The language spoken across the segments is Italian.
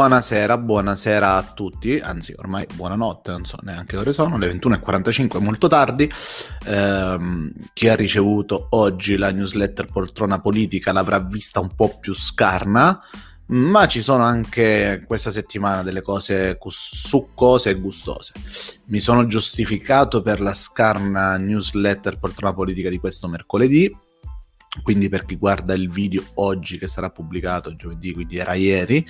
Buonasera, buonasera a tutti, anzi ormai buonanotte, non so neanche ore sono, le 21.45, molto tardi. Ehm, chi ha ricevuto oggi la newsletter Poltrona Politica l'avrà vista un po' più scarna, ma ci sono anche questa settimana delle cose succose e gustose. Mi sono giustificato per la scarna newsletter Poltrona Politica di questo mercoledì quindi per chi guarda il video oggi che sarà pubblicato giovedì, quindi era ieri,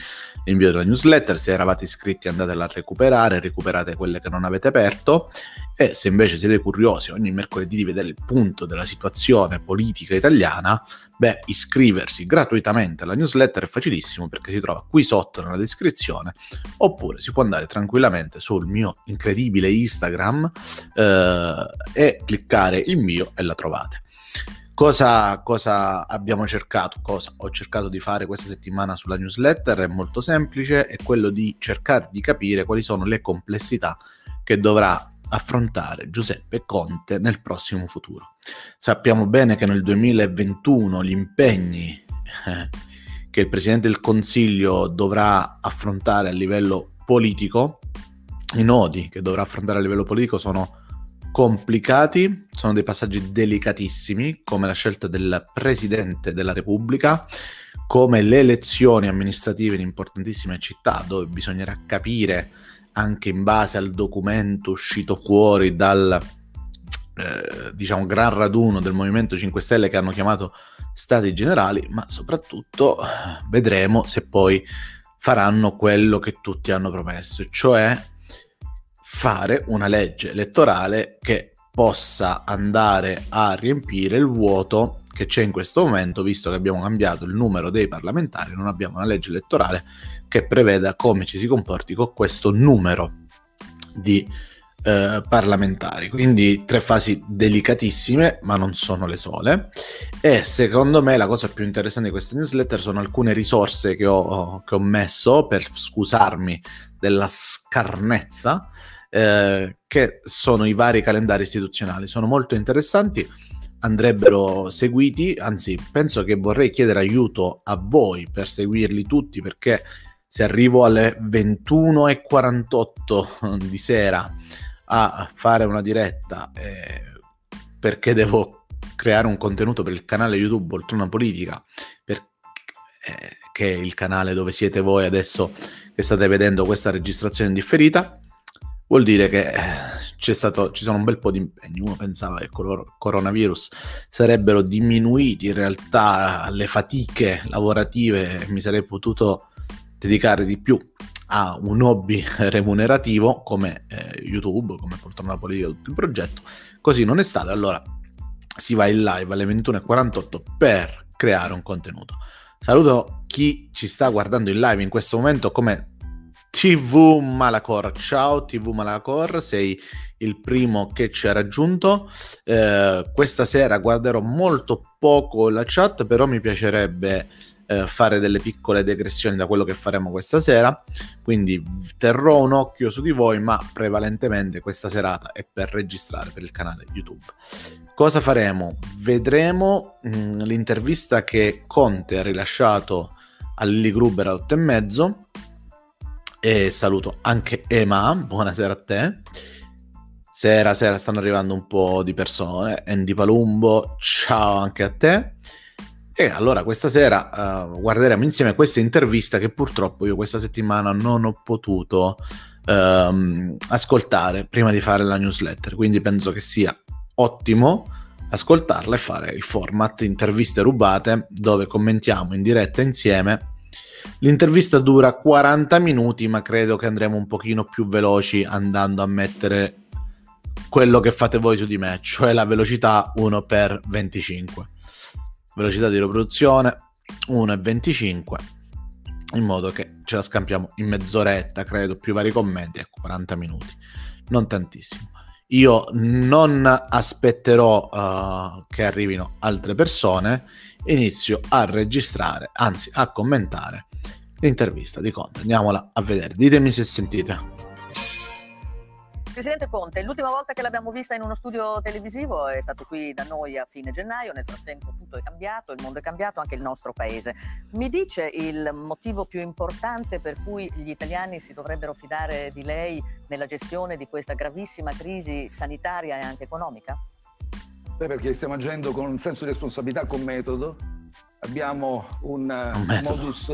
l'invio della newsletter, se eravate iscritti andatela a recuperare, recuperate quelle che non avete aperto e se invece siete curiosi ogni mercoledì di vedere il punto della situazione politica italiana, beh, iscriversi gratuitamente alla newsletter è facilissimo perché si trova qui sotto nella descrizione oppure si può andare tranquillamente sul mio incredibile Instagram eh, e cliccare il mio e la trovate. Cosa, cosa, abbiamo cercato, cosa ho cercato di fare questa settimana sulla newsletter è molto semplice, è quello di cercare di capire quali sono le complessità che dovrà affrontare Giuseppe Conte nel prossimo futuro. Sappiamo bene che nel 2021 gli impegni eh, che il Presidente del Consiglio dovrà affrontare a livello politico, i nodi che dovrà affrontare a livello politico sono complicati, sono dei passaggi delicatissimi, come la scelta del Presidente della Repubblica, come le elezioni amministrative in importantissime città, dove bisognerà capire anche in base al documento uscito fuori dal eh, diciamo gran raduno del Movimento 5 Stelle che hanno chiamato Stati Generali, ma soprattutto vedremo se poi faranno quello che tutti hanno promesso, cioè fare una legge elettorale che possa andare a riempire il vuoto che c'è in questo momento, visto che abbiamo cambiato il numero dei parlamentari, non abbiamo una legge elettorale che preveda come ci si comporti con questo numero di eh, parlamentari. Quindi tre fasi delicatissime, ma non sono le sole. E secondo me la cosa più interessante di questa newsletter sono alcune risorse che ho, che ho messo per scusarmi della scarnezza eh, che sono i vari calendari istituzionali. Sono molto interessanti, andrebbero seguiti, anzi penso che vorrei chiedere aiuto a voi per seguirli tutti perché se arrivo alle 21.48 di sera a fare una diretta eh, perché devo creare un contenuto per il canale YouTube Poltrona Politica, perché, eh, che è il canale dove siete voi adesso che state vedendo questa registrazione indifferita vuol dire che eh, stato, ci sono un bel po' di impegni. Uno pensava che con il coronavirus sarebbero diminuiti in realtà le fatiche lavorative e mi sarei potuto dedicare di più a un hobby remunerativo come eh, YouTube, come Poltrona Politica, tutto il progetto. Così non è stato, allora si va in live alle 21.48 per creare un contenuto. Saluto chi ci sta guardando in live in questo momento come TV Malacor, ciao TV Malacor, sei il primo che ci ha raggiunto. Eh, questa sera guarderò molto poco la chat, però mi piacerebbe eh, fare delle piccole degressioni da quello che faremo questa sera. Quindi terrò un occhio su di voi, ma prevalentemente questa serata è per registrare per il canale YouTube. Cosa faremo? Vedremo mh, mm, l'intervista che Conte ha rilasciato a Lily Gruber a 8 e mezzo e saluto anche Ema, buonasera a te. Sera, sera stanno arrivando un po' di persone. Andy Palumbo, ciao anche a te. E allora questa sera uh, guarderemo insieme questa intervista che purtroppo io questa settimana non ho potuto um, ascoltare prima di fare la newsletter. Quindi penso che sia ottimo ascoltarla e fare il format interviste rubate dove commentiamo in diretta insieme L'intervista dura 40 minuti, ma credo che andremo un pochino più veloci andando a mettere quello che fate voi su di me, cioè la velocità 1 per 25. Velocità di riproduzione 1 e 25 in modo che ce la scampiamo in mezz'oretta, credo, più vari commenti, ecco, 40 minuti, non tantissimo. Io non aspetterò uh, che arrivino altre persone, inizio a registrare, anzi a commentare l'intervista di Conte. Andiamola a vedere. Ditemi se sentite. Presidente Conte, l'ultima volta che l'abbiamo vista in uno studio televisivo è stato qui da noi a fine gennaio, nel frattempo tutto è cambiato, il mondo è cambiato, anche il nostro paese. Mi dice il motivo più importante per cui gli italiani si dovrebbero fidare di lei nella gestione di questa gravissima crisi sanitaria e anche economica? Beh, perché stiamo agendo con un senso di responsabilità, con metodo. Abbiamo un, un modus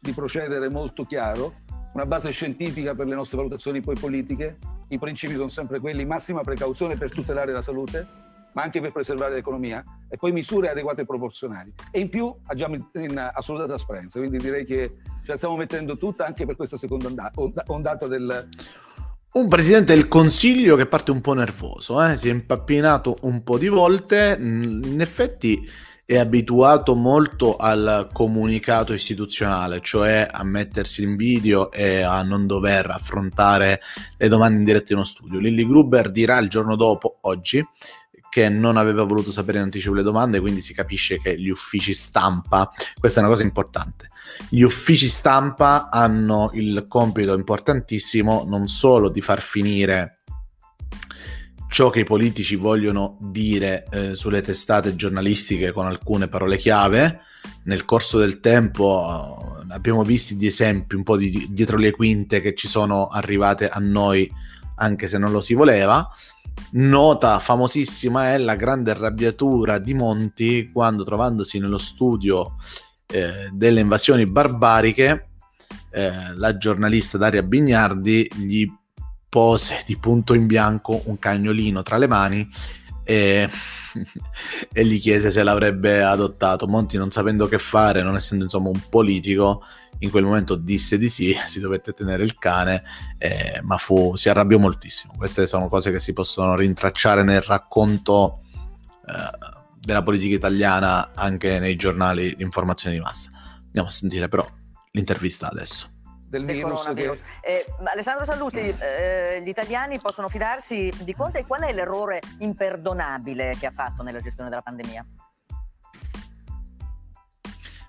di procedere molto chiaro una base scientifica per le nostre valutazioni poi politiche. I principi sono sempre quelli, massima precauzione per tutelare la salute, ma anche per preservare l'economia, e poi misure adeguate e proporzionali. E in più agiamo in, assoluta trasparenza, quindi direi che ce la stiamo mettendo tutta anche per questa seconda ondata del... Un presidente del Consiglio che parte un po' nervoso, eh? si è impappinato un po' di volte, in effetti è abituato molto al comunicato istituzionale, cioè a mettersi in video e a non dover affrontare le domande in diretta in uno studio. Lilly Gruber dirà il giorno dopo, oggi, che non aveva voluto sapere in anticipo le domande, quindi si capisce che gli uffici stampa, questa è una cosa importante, gli uffici stampa hanno il compito importantissimo non solo di far finire ciò che i politici vogliono dire eh, sulle testate giornalistiche con alcune parole chiave. Nel corso del tempo eh, abbiamo visto di esempi un po' di, dietro le quinte che ci sono arrivate a noi anche se non lo si voleva. Nota famosissima è la grande arrabbiatura di Monti quando trovandosi nello studio eh, delle invasioni barbariche eh, la giornalista Daria Bignardi gli pose di punto in bianco un cagnolino tra le mani e, e, gli chiese se l'avrebbe adottato. Monti non sapendo che fare, non essendo insomma un politico, in quel momento disse di sì, si dovette tenere il cane, eh, ma fu, si arrabbiò moltissimo. Queste sono cose che si possono rintracciare nel racconto eh, della politica italiana anche nei giornali di informazione di massa. Andiamo a sentire però l'intervista adesso del, del virus. Che... Eh, Alessandro Sallusti, eh, gli italiani possono fidarsi di Conte qual è l'errore imperdonabile che ha fatto nella gestione della pandemia?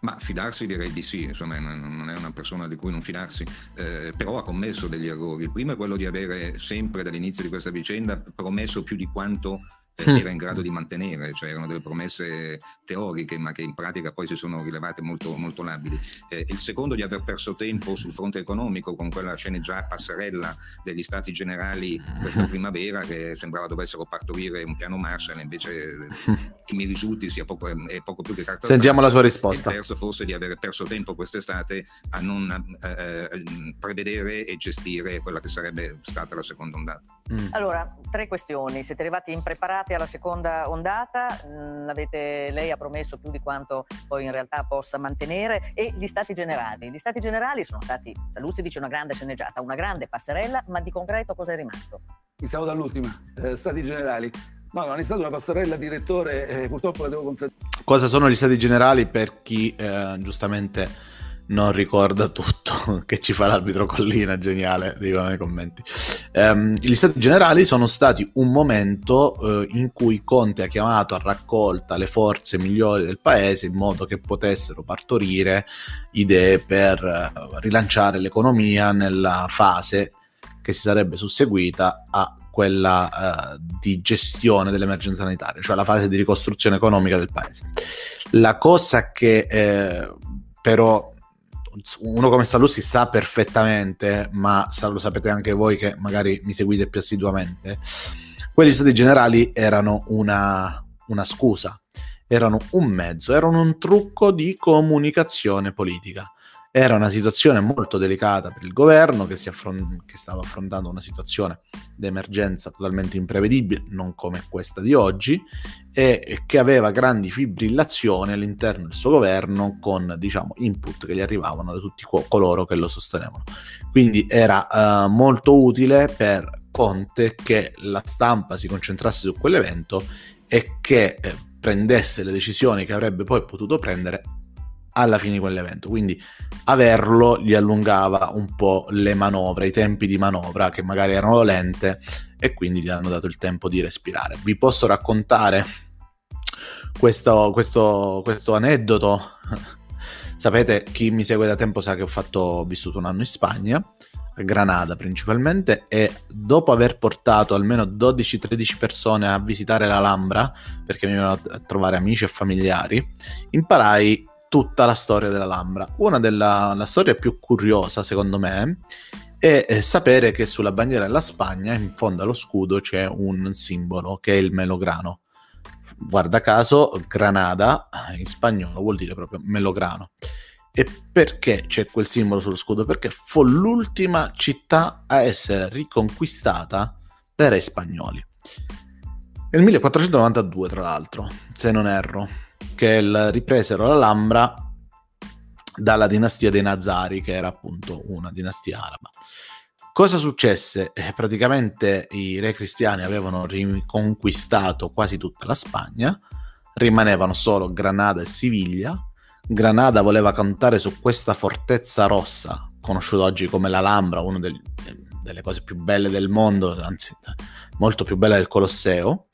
Ma fidarsi direi di sì, insomma non è una persona di cui non fidarsi, eh, però ha commesso degli errori. Il primo è quello di avere sempre dall'inizio di questa vicenda promesso più di quanto Era in grado di mantenere, cioè erano delle promesse teoriche ma che in pratica poi si sono rilevate molto, molto labili. Eh, il secondo di aver perso tempo sul fronte economico con quella sceneggiata passerella degli stati generali questa primavera che sembrava dovessero partorire un piano Marshall invece che mi risulti sia poco, è poco più che carta Sentiamo la sua risposta. Il terzo forse di aver perso tempo quest'estate a non eh, eh, prevedere e gestire quella che sarebbe stata la seconda ondata. Mm. Allora, tre questioni. Siete arrivati impreparati alla seconda ondata, mm, avete, lei ha promesso più di quanto poi in realtà possa mantenere e gli stati generali. Gli stati generali sono stati, Saluzzi dice una grande sceneggiata, una grande passerella, ma di concreto cosa è rimasto? Iniziamo dall'ultima, eh, stati generali. No, non è stata una passerella, direttore, eh, purtroppo la devo contraddire. Cosa sono gli stati generali per chi eh, giustamente non ricorda tutto che ci fa l'arbitro Collina, geniale, dicono nei commenti. Um, gli stati generali sono stati un momento uh, in cui Conte ha chiamato a raccolta le forze migliori del paese in modo che potessero partorire idee per uh, rilanciare l'economia nella fase che si sarebbe susseguita a quella uh, di gestione dell'emergenza sanitaria, cioè la fase di ricostruzione economica del paese. La cosa che eh, però uno come Salusti sa perfettamente, ma lo sapete anche voi che magari mi seguite più assiduamente, quelli stati generali erano una, una scusa, erano un mezzo, erano un trucco di comunicazione politica. Era una situazione molto delicata per il governo che, affron- che stava affrontando una situazione di emergenza totalmente imprevedibile, non come questa di oggi, e che aveva grandi fibrillazioni all'interno del suo governo con diciamo, input che gli arrivavano da tutti co- coloro che lo sostenevano. Quindi era uh, molto utile per Conte che la stampa si concentrasse su quell'evento e che eh, prendesse le decisioni che avrebbe poi potuto prendere alla fine di quell'evento. Quindi averlo gli allungava un po' le manovre, i tempi di manovra che magari erano lente e quindi gli hanno dato il tempo di respirare. Vi posso raccontare questo, questo, questo aneddoto. Sapete, chi mi segue da tempo sa che ho, fatto, ho vissuto un anno in Spagna. Granada principalmente e dopo aver portato almeno 12-13 persone a visitare l'Alhambra perché mi venivano a trovare amici e familiari imparai tutta la storia dell'Alhambra una della storia più curiosa secondo me è eh, sapere che sulla bandiera della Spagna in fondo allo scudo c'è un simbolo che è il melograno guarda caso Granada in spagnolo vuol dire proprio melograno e perché c'è quel simbolo sullo scudo? Perché fu l'ultima città a essere riconquistata dai re spagnoli. Nel 1492, tra l'altro, se non erro, che ripresero l'Alhambra dalla dinastia dei Nazari, che era appunto una dinastia araba. Cosa successe? Eh, praticamente i re cristiani avevano riconquistato quasi tutta la Spagna, rimanevano solo Granada e Siviglia, Granada voleva contare su questa fortezza rossa, conosciuta oggi come l'Alhambra, una del, delle cose più belle del mondo, anzi molto più bella del Colosseo,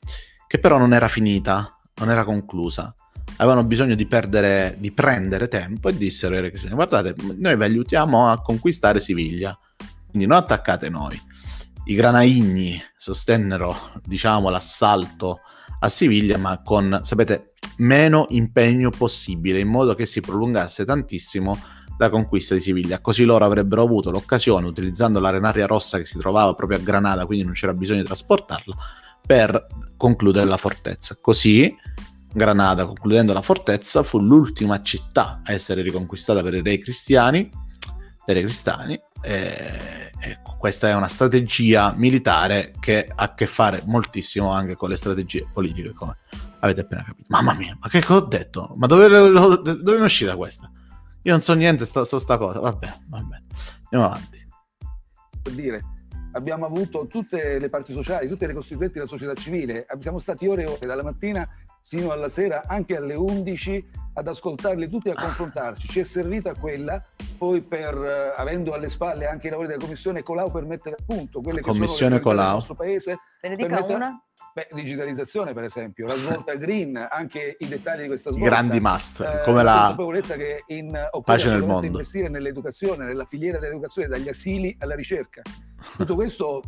che però non era finita, non era conclusa. Avevano bisogno di, perdere, di prendere tempo e dissero ai cristiani, guardate, noi vi aiutiamo a conquistare Siviglia, quindi non attaccate noi. I granaigni sostennero, diciamo, l'assalto a Siviglia, ma con, sapete, meno impegno possibile, in modo che si prolungasse tantissimo la conquista di Siviglia. Così loro avrebbero avuto l'occasione, utilizzando l'arenaria rossa che si trovava proprio a Granada, quindi non c'era bisogno di trasportarla, per concludere la fortezza. Così Granada, concludendo la fortezza, fu l'ultima città a essere riconquistata per i re cristiani, re cristiani. E, ecco, questa è una strategia militare che ha a che fare moltissimo anche con le strategie politiche, come Avete appena capito. Mamma mia, ma che ho detto? Ma dove, dove è uscita questa? Io non so niente sta, su sta cosa. Vabbè, vabbè. Andiamo avanti. Per dire, abbiamo avuto tutte le parti sociali, tutte le costituenti della società civile. Siamo stati ore e ore dalla mattina sino alla sera, anche alle 11, ad ascoltarli tutti e a confrontarci. Ci è servita quella, poi per, eh, avendo alle spalle anche i lavori della Commissione Colau per mettere a punto quelle che sono le Colau. del nostro paese. Ve ne dica mettere... una? Beh, digitalizzazione per esempio, la svolta green, anche i dettagli di questa svolta. Grandi must, eh, come la consapevolezza che in, pace nel mondo. investire nell'educazione, nella filiera dell'educazione, dagli asili alla ricerca. Tutto questo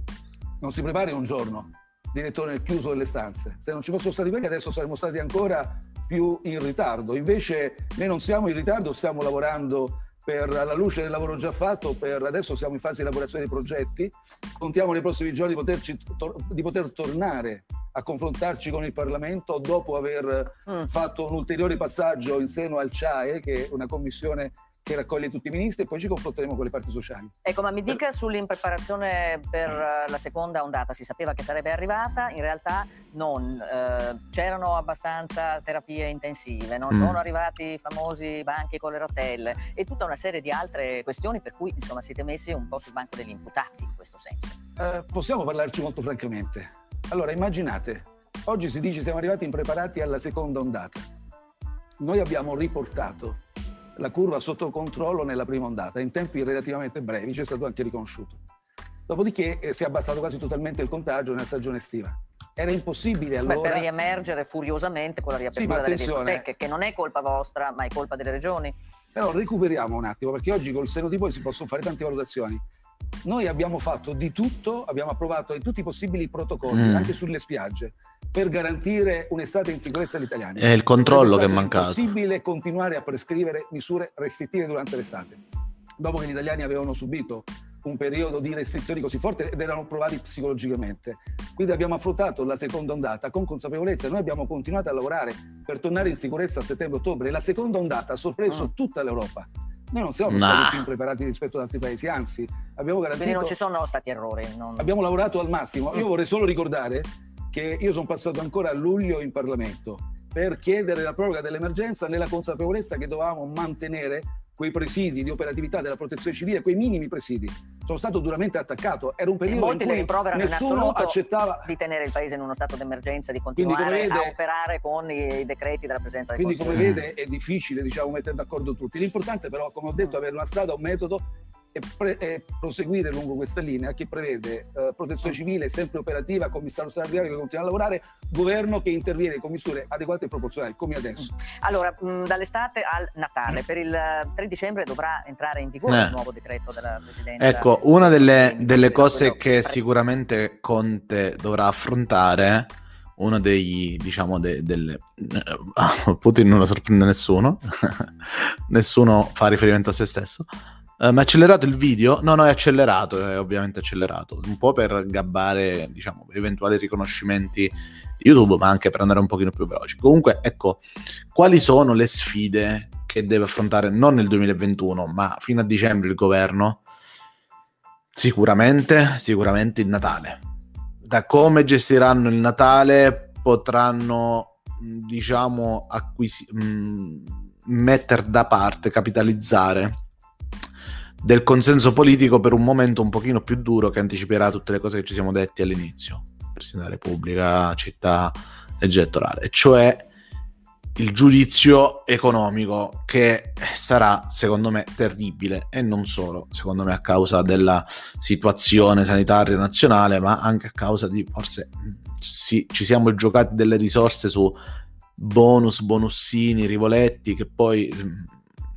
non si prepara in un giorno, direttore nel chiuso delle stanze. Se non ci fossero stati quelli adesso saremmo stati ancora più in ritardo. Invece noi non siamo in ritardo, stiamo lavorando per, alla luce del lavoro già fatto, per adesso siamo in fase di elaborazione dei progetti, contiamo nei prossimi giorni di, poterci, di poter tornare a confrontarci con il Parlamento dopo aver mm. fatto un ulteriore passaggio in seno al CIAE, che è una commissione che raccoglie tutti i ministri e poi ci confronteremo con le parti sociali. Ecco, ma mi dica sull'impreparazione per la seconda ondata, si sapeva che sarebbe arrivata, in realtà non, eh, c'erano abbastanza terapie intensive, non mm. sono arrivati i famosi banchi con le rotelle e tutta una serie di altre questioni per cui insomma siete messi un po' sul banco degli imputati in questo senso. Eh, possiamo parlarci molto francamente. Allora, immaginate, oggi si dice siamo arrivati impreparati alla seconda ondata. Noi abbiamo riportato la curva sotto controllo nella prima ondata, in tempi relativamente brevi, ci è stato anche riconosciuto. Dopodiché eh, si è abbassato quasi totalmente il contagio nella stagione estiva. Era impossibile allora... Beh, per riemergere furiosamente con la riapertura sì, delle discoteche, che non è colpa vostra, ma è colpa delle regioni. Però recuperiamo un attimo, perché oggi col seno di poi si possono fare tante valutazioni. Noi abbiamo fatto di tutto, abbiamo approvato tutti i possibili protocolli, mm. anche sulle spiagge, per garantire un'estate in sicurezza agli italiani. È il controllo che è mancato. È possibile continuare a prescrivere misure restrittive durante l'estate, dopo che gli italiani avevano subito un periodo di restrizioni così forti ed erano provati psicologicamente. Quindi abbiamo affrontato la seconda ondata con consapevolezza. Noi abbiamo continuato a lavorare per tornare in sicurezza a settembre-ottobre. La seconda ondata ha sorpreso mm. tutta l'Europa. Noi non siamo nah. stati più impreparati rispetto ad altri paesi, anzi abbiamo garantito... Quindi non ci sono stati errori. Non... Abbiamo lavorato al massimo. Io mm. vorrei solo ricordare che io sono passato ancora a luglio in Parlamento per chiedere la proroga dell'emergenza nella consapevolezza che dovevamo mantenere quei presidi di operatività della protezione civile, quei minimi presidi. Sono stato duramente attaccato. Era un periodo in cui nessuno accettava di tenere il paese in uno stato d'emergenza, di continuare vede, a operare con i decreti della presenza del Quindi come vede è difficile diciamo, mettere d'accordo tutti. L'importante però, come ho detto, è avere una strada, un metodo e, pre- e, proseguire lungo questa linea che prevede eh, protezione civile sempre operativa, commissario straordinario che continua a lavorare, governo che interviene con misure adeguate e proporzionali, come adesso. Allora, mh, dall'estate al Natale, per il 3 dicembre dovrà entrare in vigore eh. il nuovo decreto della Presidenza. Ecco, una delle, delle cose che sicuramente Conte dovrà affrontare uno dei, diciamo, de, delle... Putin non lo sorprende nessuno, nessuno fa riferimento a se stesso, Uh, ma accelerato il video? No, no, è accelerato, è ovviamente accelerato, un po' per gabbare, diciamo, eventuali riconoscimenti di YouTube, ma anche per andare un pochino più veloci. Comunque, ecco, quali sono le sfide che deve affrontare non nel 2021, ma fino a dicembre il governo? Sicuramente, sicuramente il Natale. Da come gestiranno il Natale potranno, diciamo, acquisi- mh, mettere da parte, capitalizzare del consenso politico per un momento un pochino più duro che anticiperà tutte le cose che ci siamo detti all'inizio, Presidente della Repubblica, città, legge elettorale, cioè il giudizio economico che sarà secondo me terribile. E non solo secondo me a causa della situazione sanitaria nazionale ma anche a causa di forse sì, ci siamo giocati delle risorse su bonus, bonussini, rivoletti che poi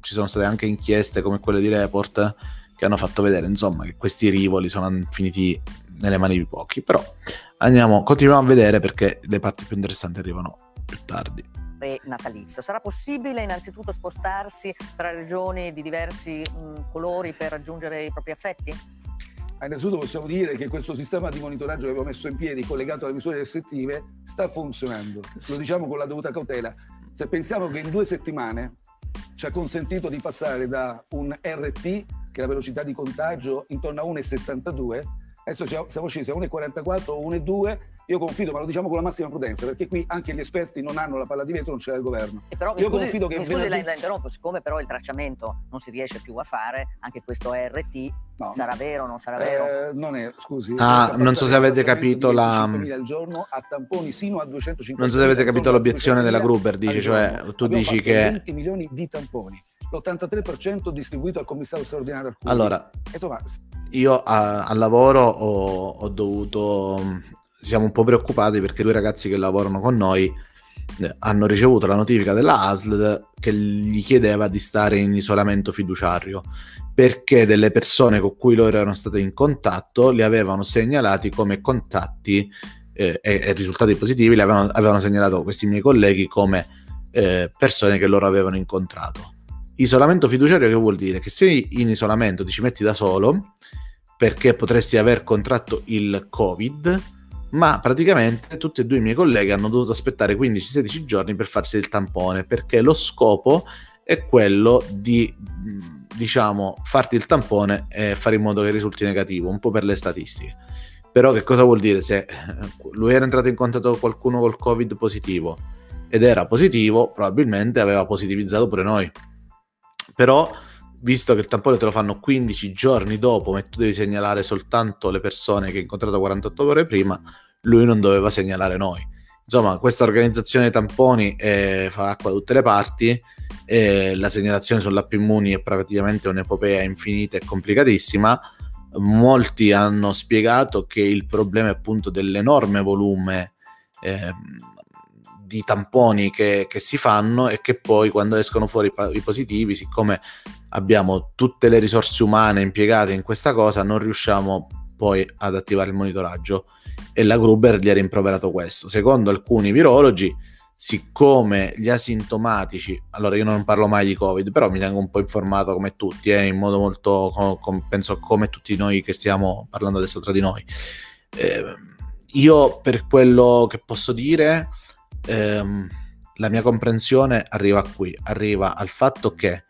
ci sono state anche inchieste come quelle di Report che hanno fatto vedere insomma che questi rivoli sono finiti nelle mani di pochi però andiamo continuiamo a vedere perché le parti più interessanti arrivano più tardi natalizio. Sarà possibile innanzitutto spostarsi tra regioni di diversi mh, colori per raggiungere i propri affetti? Innanzitutto possiamo dire che questo sistema di monitoraggio che abbiamo messo in piedi collegato alle misure restrittive sta funzionando. Lo diciamo con la dovuta cautela. Se pensiamo che in due settimane ci ha consentito di passare da un RT, che è la velocità di contagio, intorno a 1,72, adesso siamo scesi a 1,44 o 1,2, io confido, ma lo diciamo con la massima prudenza, perché qui anche gli esperti non hanno la palla di vetro, non c'è il governo. E però, Io scusi, confido che mi scusi venerdì... la interrompo, siccome però il tracciamento non si riesce più a fare, anche questo RT no. sarà vero o non sarà vero? Eh, non è, scusi. Ah, non so se avete capito la... al giorno a tamponi sino a 250 Non so se avete capito l'obiezione della Gruber, dice, cioè tu dici che... 20 milioni di tamponi l'83% distribuito al commissario straordinario al Allora, Insomma, io a, al lavoro ho, ho, dovuto siamo un po' preoccupati perché due ragazzi che lavorano con noi eh, hanno ricevuto la notifica della ASL che gli chiedeva di stare in isolamento fiduciario perché delle persone con cui loro erano state in contatto li avevano segnalati come contatti eh, e, e, risultati positivi, li avevano, avevano, segnalato questi miei colleghi come eh, persone che loro avevano incontrato. Isolamento fiduciario che vuol dire? Che sei in isolamento, ti ci metti da solo perché potresti aver contratto il Covid, ma praticamente tutti e due i miei colleghi hanno dovuto aspettare 15-16 giorni per farsi il tampone perché lo scopo è quello di diciamo farti il tampone e fare in modo che risulti negativo un po' per le statistiche però che cosa vuol dire se lui era entrato in contatto con qualcuno col covid positivo ed era positivo probabilmente aveva positivizzato pure noi però visto che il tampone te lo fanno 15 giorni dopo ma tu devi segnalare soltanto le persone che hai incontrato 48 ore prima lui non doveva segnalare noi. Insomma, questa organizzazione dei tamponi eh, fa acqua da tutte le parti. Eh, la segnalazione sull'app Immuni è praticamente un'epopea infinita e complicatissima. Molti hanno spiegato che il problema è appunto dell'enorme volume eh, di tamponi che, che, si fanno e che poi quando escono fuori i positivi, siccome abbiamo tutte le risorse umane impiegate in questa cosa, non riusciamo poi ad attivare il monitoraggio e la Gruber gli ha rimproverato questo. Secondo alcuni virologi, siccome gli asintomatici, allora io non parlo mai di Covid, però mi tengo un po' informato come tutti, eh, in modo molto, com, com, penso come tutti noi che stiamo parlando adesso tra di noi. Eh, io per quello che posso dire, ehm, la mia comprensione arriva qui, arriva al fatto che,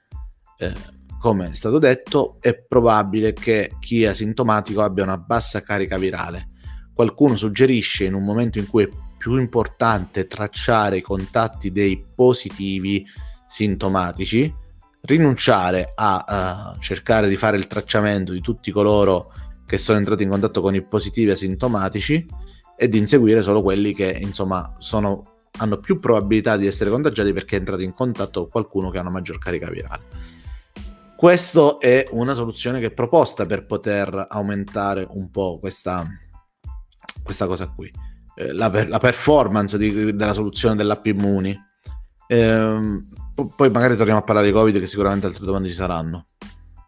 eh, come è stato detto, è probabile che chi è asintomatico abbia una bassa carica virale. Qualcuno suggerisce in un momento in cui è più importante tracciare i contatti dei positivi sintomatici, rinunciare a uh, cercare di fare il tracciamento di tutti coloro che sono entrati in contatto con i positivi asintomatici e di inseguire solo quelli che insomma sono, hanno più probabilità di essere contagiati perché è entrato in contatto con qualcuno che ha una maggior carica virale. Questa è una soluzione che è proposta per poter aumentare un po' questa, questa cosa qui, eh, la, la, performance di, della soluzione dell'app Immuni. Eh, poi magari torniamo a parlare di Covid, che sicuramente altre domande ci saranno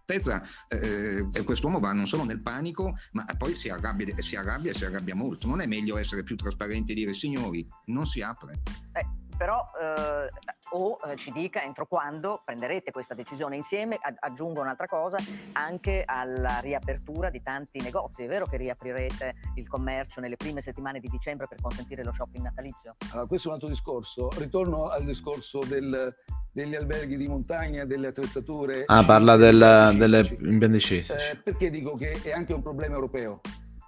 certezza eh, eh quest'uomo va non solo nel panico, ma poi si arrabbia, si arrabbia e si arrabbia molto. Non è meglio essere più trasparenti e dire signori, non si apre? Eh, però eh, o eh, ci dica entro quando prenderete questa decisione insieme, aggiungo un'altra cosa, anche alla riapertura di tanti negozi. È vero che riaprirete il commercio nelle prime settimane di dicembre per consentire lo shopping natalizio? Allora, questo è un altro discorso. Ritorno al discorso del, degli alberghi di montagna, delle attrezzature. Ah, parla del, delle impianti sciistici. Eh, perché dico che è anche un problema europeo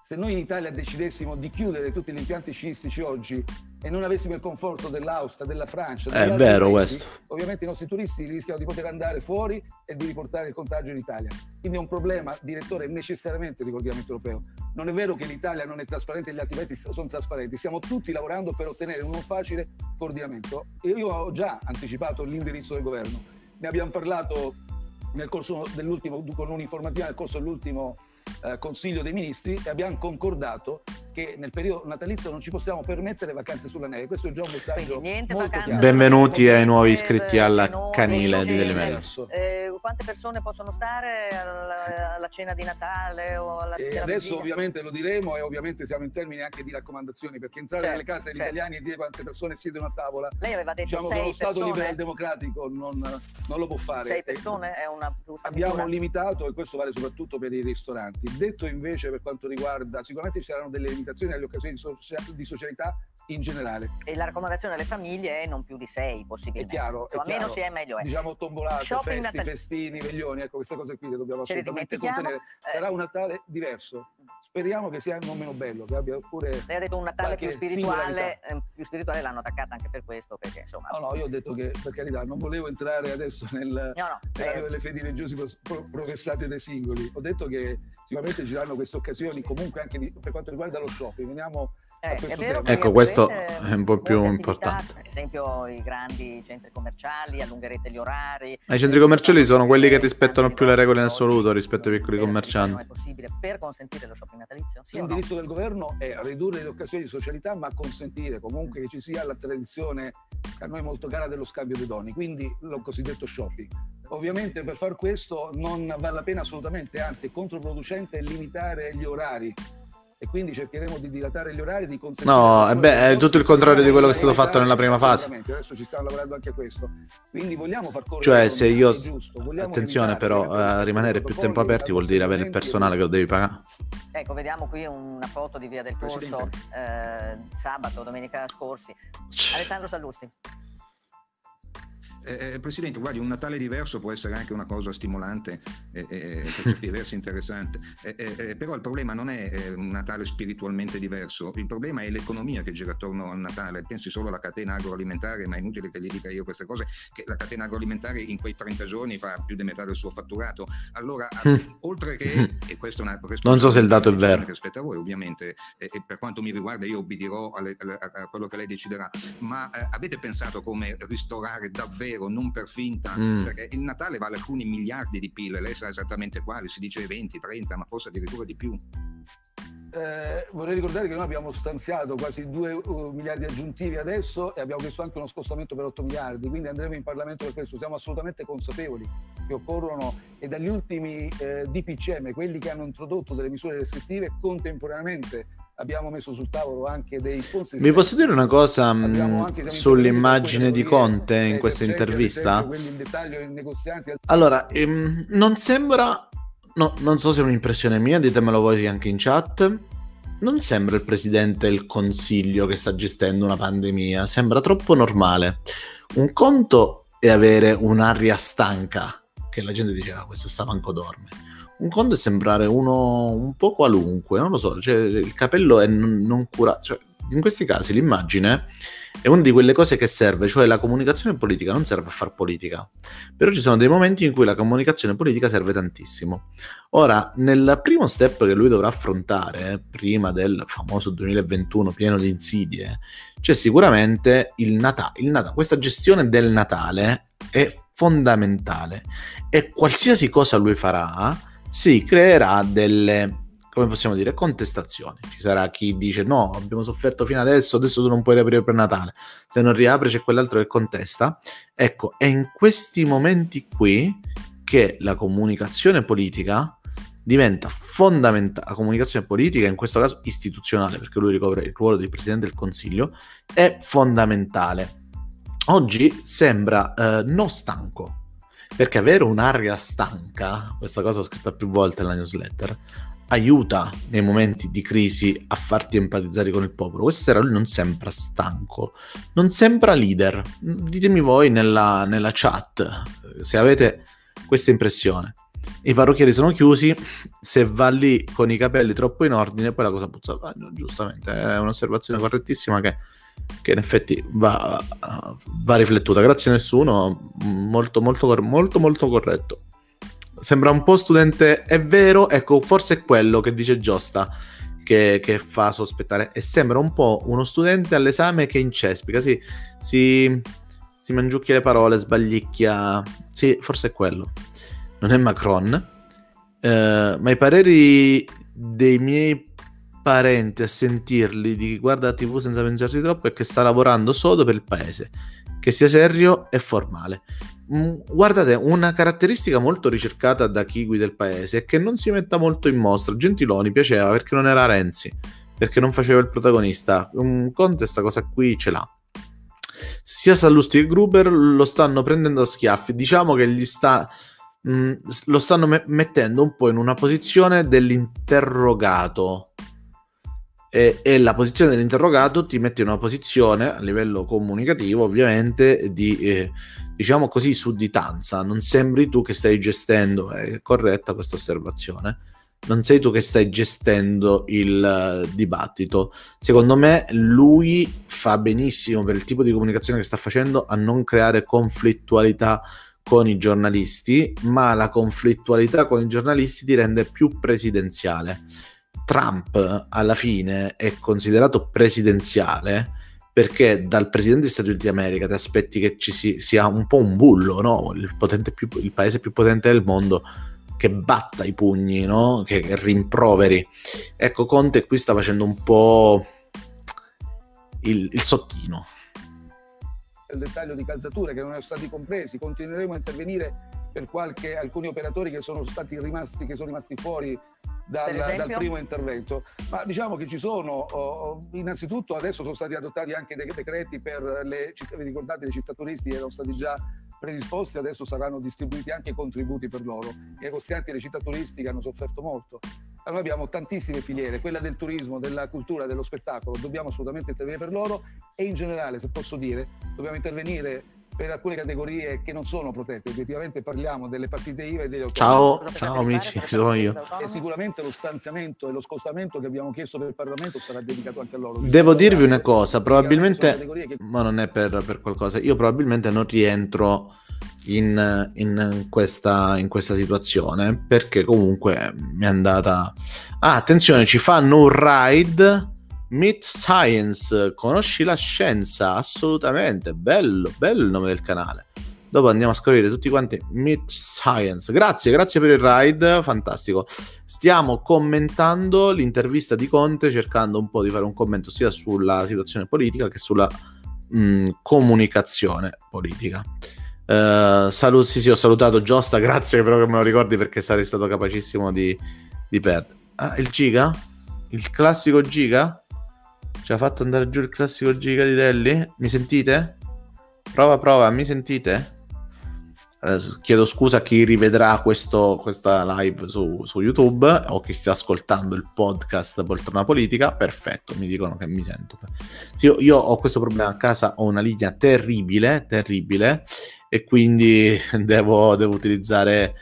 se noi in Italia decidessimo di chiudere tutti gli impianti sciistici oggi e non avessimo il conforto dell'Austria, della Francia, è vero paesi, questo. Ovviamente i nostri turisti rischiano di poter andare fuori e di riportare il contagio in Italia. Quindi è un problema, direttore, necessariamente di coordinamento europeo. Non è vero che l'Italia non è trasparente e gli altri paesi sono trasparenti, stiamo tutti lavorando per ottenere un non facile coordinamento. Io ho già anticipato l'indirizzo del governo. Ne abbiamo parlato nel corso dell'ultimo, con un'informativa nel corso dell'ultimo eh, Consiglio dei Ministri e abbiamo concordato che nel periodo natalizio non ci possiamo permettere vacanze sulla neve. Questo è già un messaggio molto chiaro. Benvenuti ai nuovi iscritti alla canile di Delimero. Eh, quante persone possono stare alla, alla, cena di Natale o alla e Adesso vigilia? ovviamente lo diremo e ovviamente siamo in termini anche di raccomandazioni perché entrare certo, nelle case certo. degli italiani e dire quante persone siedono a tavola. Lei aveva detto diciamo che lo Stato liberal democratico non, non, lo può fare. Sei persone è una giusta Abbiamo misura. limitato e questo vale soprattutto per i ristoranti. Detto invece per quanto riguarda, sicuramente ci saranno delle limitazioni limitazioni alle occasioni di, socia- di, socialità in generale. E la raccomandazione alle famiglie è non più di sei, possibilmente. È chiaro. Insomma, è chiaro. meno si è, meglio è. Diciamo tombolate, Shopping festi, Natale... festini, veglioni, ecco queste cose qui le dobbiamo Ce assolutamente contenere. Eh... Sarà un Natale diverso. Speriamo che sia non meno bello, che abbia pure. Lei ha detto un Natale più spirituale, eh, più spirituale l'hanno attaccata anche per questo, perché insomma. No, no, io ho detto che per carità non volevo entrare adesso nel no, no, eh... delle fedi religiose professate dai singoli. Ho detto che sicuramente ci saranno queste occasioni comunque anche di, per quanto riguarda lo shopping. Veniamo eh, ecco, questo è un po' più importante. Per esempio i grandi centri commerciali, allungherete gli orari. I centri commerciali sono quelli che rispettano più le regole in assoluto rispetto ai piccoli commercianti. Non è possibile per consentire lo shopping natalizio? Sì L'indirizzo no? del governo è ridurre le occasioni di socialità, ma consentire comunque che ci sia la tradizione a noi molto cara dello scambio dei doni, quindi lo cosiddetto shopping. Ovviamente per far questo non vale la pena assolutamente, anzi è controproducente limitare gli orari e quindi cercheremo di dilatare gli orari di No, beh, è tutto il contrario di quello che è stato fatto nella prima fase. Adesso ci stiamo lavorando anche a questo. Quindi vogliamo far correre Cioè, se io attenzione però a rimanere più tempo aperti vuul dire avere il personale che lo devi pagare. Ecco, vediamo qui una foto di Via del Corso eh, sabato, domenica scorsi. Alessandro Sallusti. Eh, eh, Presidente, guardi, un Natale diverso può essere anche una cosa stimolante e eh, per certi versi interessante, eh, eh, però il problema non è un Natale spiritualmente diverso, il problema è l'economia che gira attorno al Natale. Pensi solo alla catena agroalimentare, ma è inutile che gli dica io queste cose, che la catena agroalimentare in quei 30 giorni fa più di metà del suo fatturato. Allora, mm. oltre che, e questo è una, non so se il dato è vero, che aspetta a voi ovviamente, e, e per quanto mi riguarda io obbedirò alle, a quello che lei deciderà, ma avete pensato come ristorare davvero vero, non per finta, mm. perché il Natale vale alcuni miliardi di PIL, lei sa esattamente quali, si dice 20, 30, ma forse addirittura di più. Eh, vorrei ricordare che noi abbiamo stanziato quasi 2 uh, miliardi aggiuntivi adesso e abbiamo chiesto anche uno scostamento per 8 miliardi, quindi andremo in Parlamento per questo. Siamo assolutamente consapevoli che occorrono e dagli ultimi eh, DPCM, quelli che hanno introdotto delle misure restrittive, contemporaneamente abbiamo messo sul tavolo anche dei consistenti. Mi posso dire una cosa mh, mm, sull'immagine di Conte in questa intervista? Allora, ehm, non sembra, no, non so se è un'impressione mia, ditemelo voi anche in chat. Non sembra il presidente del consiglio che sta gestendo una pandemia, sembra troppo normale. Un conto è avere un'aria stanca, che la gente diceva, ah, questo sta manco dorme un conto è sembrare uno un po' qualunque, non lo so, cioè, il capello è non, non curato. Cioè, in questi casi l'immagine è una di quelle cose che serve, cioè la comunicazione politica non serve a fare politica, però ci sono dei momenti in cui la comunicazione politica serve tantissimo. Ora, nel primo step che lui dovrà affrontare, prima del famoso 2021 pieno di insidie, c'è sicuramente il Natale. Il Natale. Questa gestione del Natale è fondamentale e qualsiasi cosa lui farà si creerà delle come possiamo dire, contestazioni. Ci sarà chi dice no, abbiamo sofferto fino adesso, adesso tu non puoi riaprire per Natale. Se non riapre c'è quell'altro che contesta. Ecco, è in questi momenti qui che la comunicazione politica diventa fondamentale, la comunicazione politica, in questo caso istituzionale, perché lui ricopre il ruolo di Presidente del Consiglio, è fondamentale. Oggi sembra eh, non stanco, perché avere un'aria stanca, questa cosa ho scritta più volte nella newsletter, aiuta nei momenti di crisi a farti empatizzare con il popolo. Questa sera lui non sembra stanco, non sembra leader. Ditemi voi nella, nella chat se avete questa impressione. I parrucchieri sono chiusi, se va lì con i capelli troppo in ordine, poi la cosa puzza. Ah, giustamente, è un'osservazione correttissima che, che in effetti va, va, riflettuta. Grazie a nessuno, molto, molto, molto, molto corretto. Sembra un po' studente, è vero, ecco, forse è quello che dice Giosta che, che fa sospettare. E sembra un po' uno studente all'esame che incespica, sì, si, si mangiucchia le parole, sbaglicchia. Sì, forse è quello. Non è Macron. Eh, ma i pareri dei miei parenti a sentirli di chi guarda la tv senza pensarsi troppo è che sta lavorando sodo per il paese, che sia serio e formale. Mm, guardate, una caratteristica molto ricercata da chi guida il paese è che non si metta molto in mostra. Gentiloni piaceva perché non era Renzi, perché non faceva il protagonista. Un Conte sta cosa qui ce l'ha. Sia Sallusti che Gruber lo stanno prendendo a schiaffi. Diciamo che gli sta mm, lo stanno me- mettendo un po' in una posizione dell'interrogato. E, e, la posizione dell'interrogato ti mette in una posizione a livello comunicativo, ovviamente, di eh, diciamo così, sudditanza. Non sembri tu che stai gestendo, è corretta questa osservazione. Non sei tu che stai gestendo il uh, dibattito. Secondo me lui fa benissimo per il tipo di comunicazione che sta facendo a non creare conflittualità con i giornalisti, ma la conflittualità con i giornalisti ti rende più presidenziale. Trump alla fine è considerato presidenziale perché dal presidente degli Stati Uniti d'America ti aspetti che ci si, sia un po' un bullo, no? il, più, il, paese più potente del mondo che batta i pugni, no? che, rimproveri. Ecco, Conte qui sta facendo un po' il, il sottino. Il dettaglio di calzature che non sono stati compresi, continueremo a intervenire per qualche, alcuni operatori che sono stati rimasti, che sono rimasti fuori dal, dal, primo intervento. Ma diciamo che ci sono, oh, innanzitutto adesso sono stati adottati anche dei decreti per le, vi ricordate, le città turistiche erano stati già predisposti, adesso saranno distribuiti anche contributi per loro. I negozianti delle città turistiche hanno sofferto molto. Noi abbiamo tantissime filiere, quella del turismo, della cultura, dello spettacolo, dobbiamo assolutamente intervenire per loro e in generale, se posso dire, dobbiamo intervenire per alcune categorie che non sono protette. Obiettivamente parliamo delle partite IVA e delle autonomie. Ciao, ciao amici, ci sono io. E sicuramente lo stanziamento e lo scostamento che abbiamo chiesto per il Parlamento sarà dedicato anche a loro. Devo dirvi una cosa, probabilmente, che... ma non è per, per, qualcosa, io probabilmente non rientro in, in, questa, in questa situazione perché comunque mi è andata... Ah, attenzione, ci fanno un ride Meet Science, conosci la scienza, assolutamente, bello, bello il nome del canale. Dopo andiamo a scoprire tutti quanti Meet Science. Grazie, grazie per il ride, fantastico. Stiamo commentando l'intervista di Conte, cercando un po' di fare un commento sia sulla situazione politica che sulla mh, mm, comunicazione politica. Uh, salut, sì, sì, ho salutato Giosta, grazie però che me lo ricordi perché sarei stato capacissimo di, di perdere. Ah, il Giga? Il classico Giga? Ci ha fatto andare giù il classico Giga di Delli? Mi sentite? Prova, prova, mi sentite? Adesso chiedo scusa a chi rivedrà questo, questa live su, su, YouTube o chi sta ascoltando il podcast Poltrona Politica. Perfetto, mi dicono che mi sento. Sì, io, io ho questo problema a casa, ho una linea terribile, terribile, e quindi devo, devo utilizzare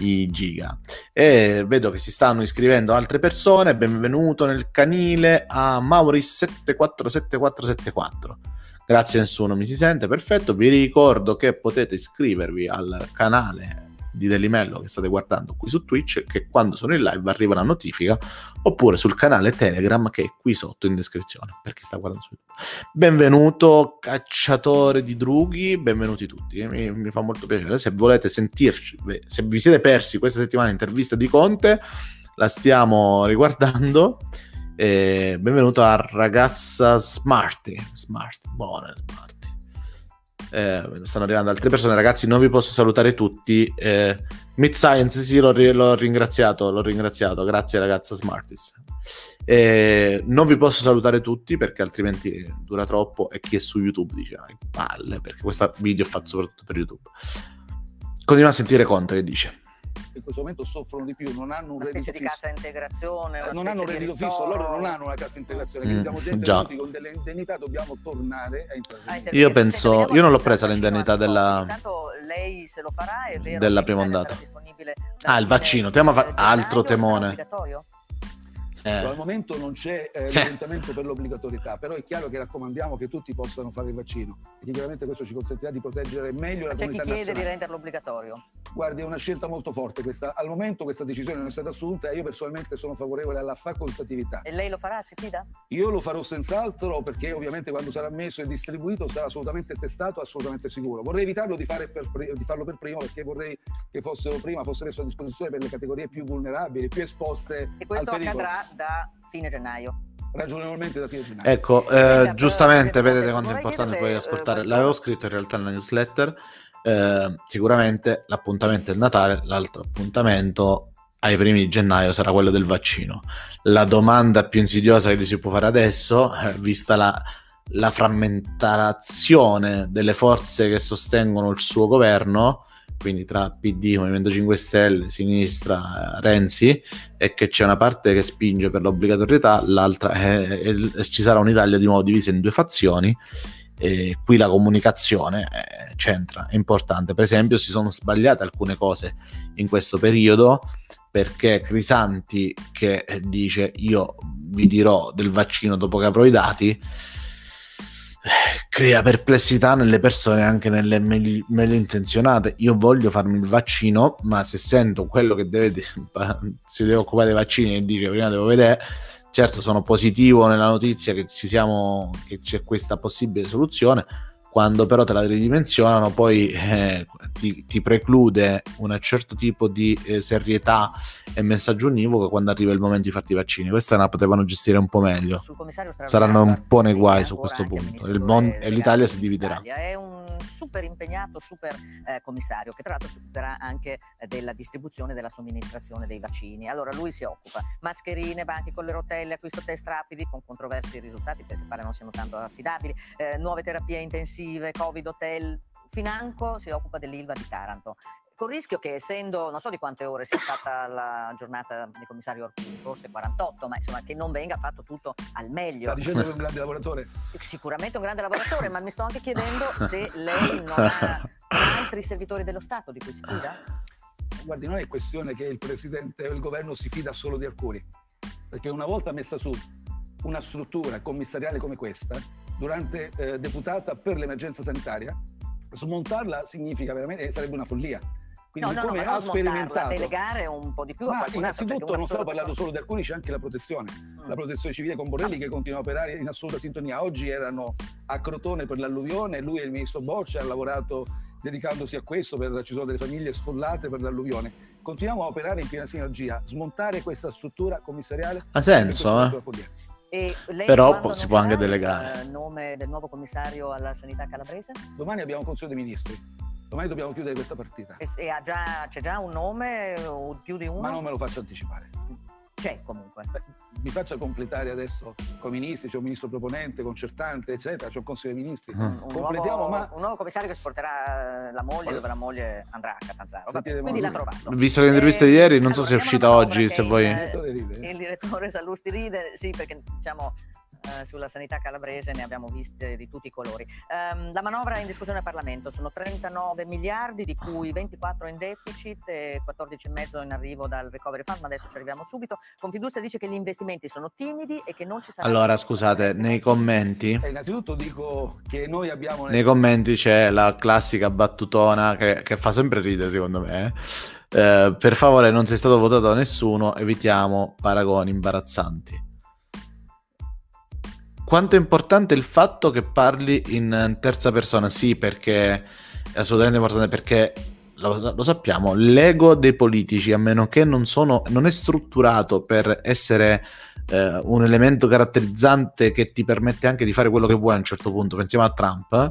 i giga. E vedo che si stanno iscrivendo altre persone. Benvenuto nel canile a Mauris747474. Grazie a nessuno mi si sente, perfetto. Vi ricordo che potete iscrivervi al canale di Delimello che state guardando qui su Twitch, che quando sono in live arriva la notifica, oppure sul canale Telegram che è qui sotto in descrizione, per chi sta guardando su YouTube. Benvenuto cacciatore di drughi, benvenuti tutti, mi, mi fa molto piacere. Se volete sentirci, se vi siete persi questa settimana intervista di Conte, la stiamo riguardando. E benvenuto a ragazza Smarty, Smarty, buona Smarty eh, stanno arrivando altre persone, ragazzi, non vi posso salutare tutti. Eh, Mid Science, sì, l'ho, l'ho, ringraziato, l'ho ringraziato, grazie ragazza Smartis. Eh, non vi posso salutare tutti perché altrimenti dura troppo e chi è su YouTube dice, ah, palle, perché questo video è fatto soprattutto per YouTube. Continuiamo a sentire Conte che dice in questo momento soffrono di più, non hanno un una reddito specie di cassa integrazione, non hanno un reddito fisso, loro non hanno una cassa integrazione, quindi mm, siamo gente già. con delle indennità, dobbiamo tornare a intervenire. Io penso, io non l'ho presa l'indennità della... Intanto lei se lo farà, è vero, della prima ondata. Ah, il vaccino, tema fa... altro temone. Eh. Al momento non c'è eh, orientamento per l'obbligatorietà, però è chiaro che raccomandiamo che tutti possano fare il vaccino, perché chiaramente questo ci consentirà di proteggere meglio la comunità nazionale. C'è chi chiede di renderlo obbligatorio? Guardi, è una scelta molto forte questa. Al momento questa decisione non è stata assunta e io personalmente sono favorevole alla facoltatività. E lei lo farà, si fida? Io lo farò senz'altro perché ovviamente quando sarà messo e distribuito sarà assolutamente testato, assolutamente sicuro. Vorrei evitarlo di, per, di farlo per primo perché vorrei che fossero prima, fosse messo a disposizione per le categorie più vulnerabili, più esposte. E questo accadrà da fine gennaio ragionevolmente da fine gennaio. Ecco, eh, giustamente vedete quanto è importante poi ascoltare. L'avevo scritto in realtà nella newsletter eh, sicuramente l'appuntamento è il Natale, l'altro appuntamento ai primi di gennaio sarà quello del vaccino. La domanda più insidiosa che si può fare adesso, eh, vista la, la frammentazione delle forze che sostengono il suo governo, quindi tra PD, Movimento 5 Stelle, Sinistra, Renzi, è che c'è una parte che spinge per l'obbligatorietà, l'altra è, è, è, ci sarà un'Italia di nuovo divisa in due fazioni e qui la comunicazione eh, c'entra, è importante. Per esempio, si sono sbagliate alcune cose in questo periodo perché Crisanti che dice io vi dirò del vaccino dopo che avrò i dati crea perplessità nelle persone anche nelle meglio intenzionate io voglio farmi il vaccino ma se sento quello che deve si deve occupare dei vaccini e dice prima devo vedere Certo sono positivo nella notizia che, ci siamo, che c'è questa possibile soluzione, quando però te la ridimensionano poi eh, ti, ti, preclude un certo tipo di eh, serietà e messaggio univoco quando arriva il momento di farti i vaccini. Questa la potevano gestire un po' meglio. Saranno un po' nei guai su questo punto. Mon- e l'Italia si dividerà. È un super impegnato, super eh, commissario che tra l'altro si occuperà anche eh, della distribuzione e della somministrazione dei vaccini. Allora lui si occupa. Mascherine, banchi con le rotelle, acquisto test rapidi con controversi risultati perché pare non siano tanto affidabili, eh, nuove terapie intensive, Covid hotel, Financo si occupa dell'Ilva di Taranto Col rischio che essendo, non so di quante ore sia stata la giornata del commissario Arcuri, forse 48, ma insomma che non venga fatto tutto al meglio. Sta dicendo che è un grande lavoratore? Sicuramente un grande lavoratore, ma mi sto anche chiedendo se lei non ha altri servitori dello Stato di cui si fida? Guardi, non è questione che il Presidente o il Governo si fida solo di Arcuri, perché una volta messa su una struttura commissariale come questa, durante eh, deputata per l'emergenza sanitaria, smontarla significa veramente, sarebbe una follia quindi no, no, come no, ha sperimentato delegare un po' di più ma innanzitutto non stavo parlando solo di alcuni c'è anche la protezione mm. la protezione civile con Borrelli che continua a operare in assoluta sintonia oggi erano a Crotone per l'alluvione lui e il ministro Boccia hanno lavorato dedicandosi a questo per, ci sono delle famiglie sfollate per l'alluvione continuiamo a operare in piena sinergia smontare questa struttura commissariale ha senso eh? Però si può anche delegare. Il nome del nuovo commissario alla sanità calabrese? Domani abbiamo un consiglio dei ministri Domani dobbiamo chiudere questa partita. E, e già, c'è già un nome o più di uno? Ma non me lo faccio anticipare. C'è comunque. Beh, mi faccia completare adesso con i ministri, c'è un ministro proponente, concertante, eccetera, c'è un consiglio dei ministri. Mm. Un Completiamo, nuovo, ma... un nuovo commissario che sporterà la moglie, dove la moglie andrà a Catanzaro. Quindi l'ha trovato. Visto l'intervista di ieri, non allora, so se è uscita oggi, se vuoi... Il, il direttore Sallusti ride, sì, perché diciamo eh, sulla sanità calabrese ne abbiamo viste di tutti i colori. Um, la manovra in discussione al Parlamento sono 39 miliardi, di cui 24 in deficit e 14,5 in arrivo dal recovery fund, ma adesso ci arriviamo subito. Confindustria dice che gli investimenti sono timidi e che non ci sarà... Allora, scusate, nei commenti... Eh, innanzitutto dico che noi abbiamo... Nei commenti c'è la classica battutona che, che fa sempre ridere, secondo me. Eh? Eh, per favore, non sei stato votato da nessuno, evitiamo paragoni imbarazzanti. Quanto è importante il fatto che parli in terza persona? Sì, perché è assolutamente importante perché lo, lo sappiamo, l'ego dei politici, a meno che non, sono, non è strutturato per essere eh, un elemento caratterizzante che ti permette anche di fare quello che vuoi a un certo punto, pensiamo a Trump,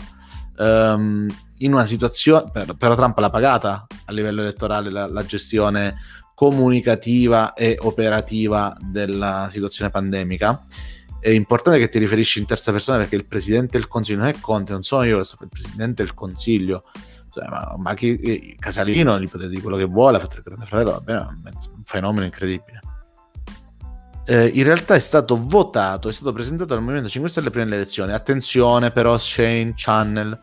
ehm, in una situazione, però, però Trump l'ha pagata a livello elettorale la, la gestione comunicativa e operativa della situazione pandemica è importante che ti riferisci in terza persona perché il presidente del consiglio non è Conte, non sono io, il presidente del consiglio. Cioè, ma, ma chi, eh, Casalino gli potete dire quello che vuole, ha fatto il grande fratello, va bene, un fenomeno incredibile. Eh, in realtà è stato votato, è stato presentato dal Movimento 5 Stelle prima delle elezioni. Attenzione però, Shane Channel,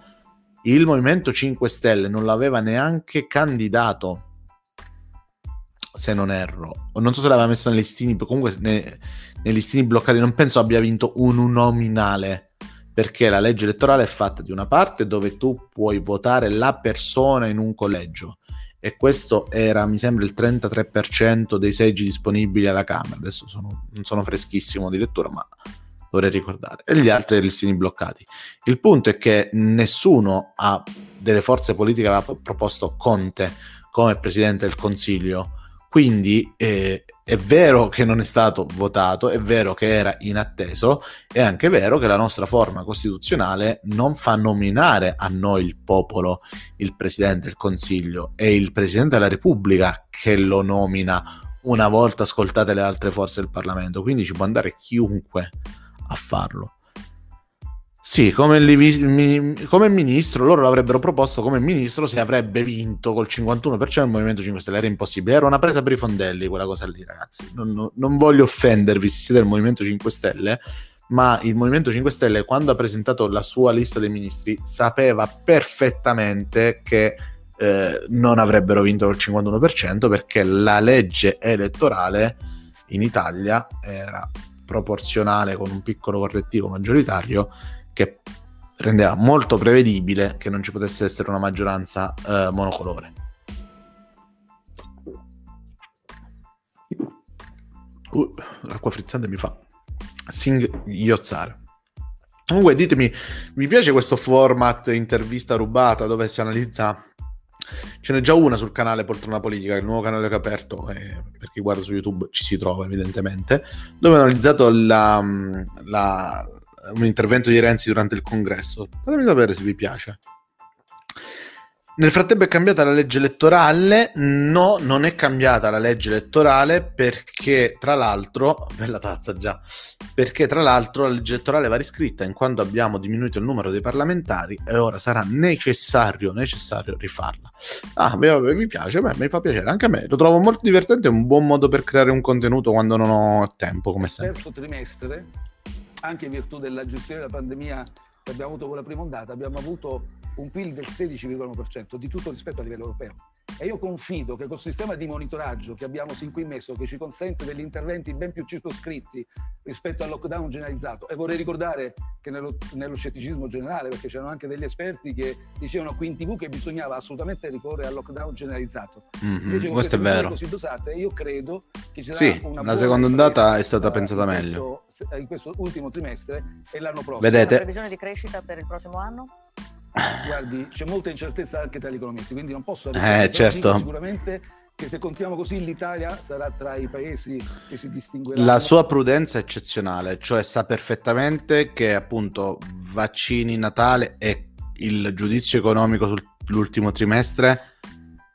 il Movimento 5 Stelle non l'aveva neanche candidato, se non erro. Non so se l'aveva messo nei listini, comunque nei, nei listini bloccati non penso abbia vinto un uninominale, perché la legge elettorale è fatta di una parte dove tu puoi votare la persona in un collegio e questo era, mi sembra, il 33% dei seggi disponibili alla Camera. Adesso sono, non sono freschissimo di lettura, ma dovrei ricordare, e gli altri listini bloccati. Il punto è che nessuno ha delle forze politiche aveva proposto Conte come presidente del Consiglio. Quindi eh, è vero che non è stato votato, è vero che era inatteso, è anche vero che la nostra forma costituzionale non fa nominare a noi il popolo il Presidente del Consiglio, è il Presidente della Repubblica che lo nomina una volta ascoltate le altre forze del Parlamento, quindi ci può andare chiunque a farlo. Sì, come, il, come, ministro, loro l'avrebbero proposto come ministro se avrebbe vinto col 51% il Movimento 5 Stelle. Era impossibile, era una presa per i fondelli quella cosa lì, ragazzi. Non, non, non voglio offendervi se siete del Movimento 5 Stelle, ma il Movimento 5 Stelle, quando ha presentato la sua lista dei ministri, sapeva perfettamente che eh, non avrebbero vinto col 51% perché la legge elettorale in Italia era proporzionale con un piccolo correttivo maggioritario che rendeva molto prevedibile che non ci potesse essere una maggioranza eh, monocolore. Uh, l'acqua frizzante mi fa singhiozzare. Comunque ditemi, vi piace questo format intervista rubata dove si analizza Ce n'è già una sul canale Poltrona Politica, il nuovo canale che ho aperto, eh, per chi guarda su YouTube ci si trova evidentemente, dove ho analizzato la, la, un intervento di Renzi durante il congresso. Fatemi sapere se vi piace. Nel frattempo è cambiata la legge elettorale? No, non è cambiata la legge elettorale perché tra l'altro, bella tazza già, perché tra l'altro la legge elettorale va riscritta in quanto abbiamo diminuito il numero dei parlamentari e ora sarà necessario, necessario rifarla. Ah, beh, mi piace, beh, mi fa piacere, anche a me, lo trovo molto divertente, è un buon modo per creare un contenuto quando non ho tempo, come sempre. Terzo trimestre, anche in virtù della gestione della pandemia che abbiamo avuto con la prima ondata, abbiamo avuto un PIL del 16,1% di tutto rispetto a livello europeo. E io confido che col sistema di monitoraggio che abbiamo sin qui messo, che ci consente degli interventi ben più circoscritti rispetto al lockdown generalizzato, e vorrei ricordare che nello, nello scetticismo generale, perché c'erano anche degli esperti che dicevano qui in tv che bisognava assolutamente ricorrere al lockdown generalizzato. Mm-hmm, questo è vero. così dosate, io credo che ci sarà sì, una la seconda ondata è stata pensata meglio. Questo, in questo ultimo trimestre e l'anno prossimo. Vedete? Crescita per il prossimo anno? Guardi, c'è molta incertezza anche tra gli economisti, quindi non posso eh, certo. sicuramente che se continuiamo così l'Italia sarà tra i paesi che si distingueranno. La sua prudenza è eccezionale, cioè sa perfettamente che appunto vaccini, Natale e il giudizio economico sull'ultimo trimestre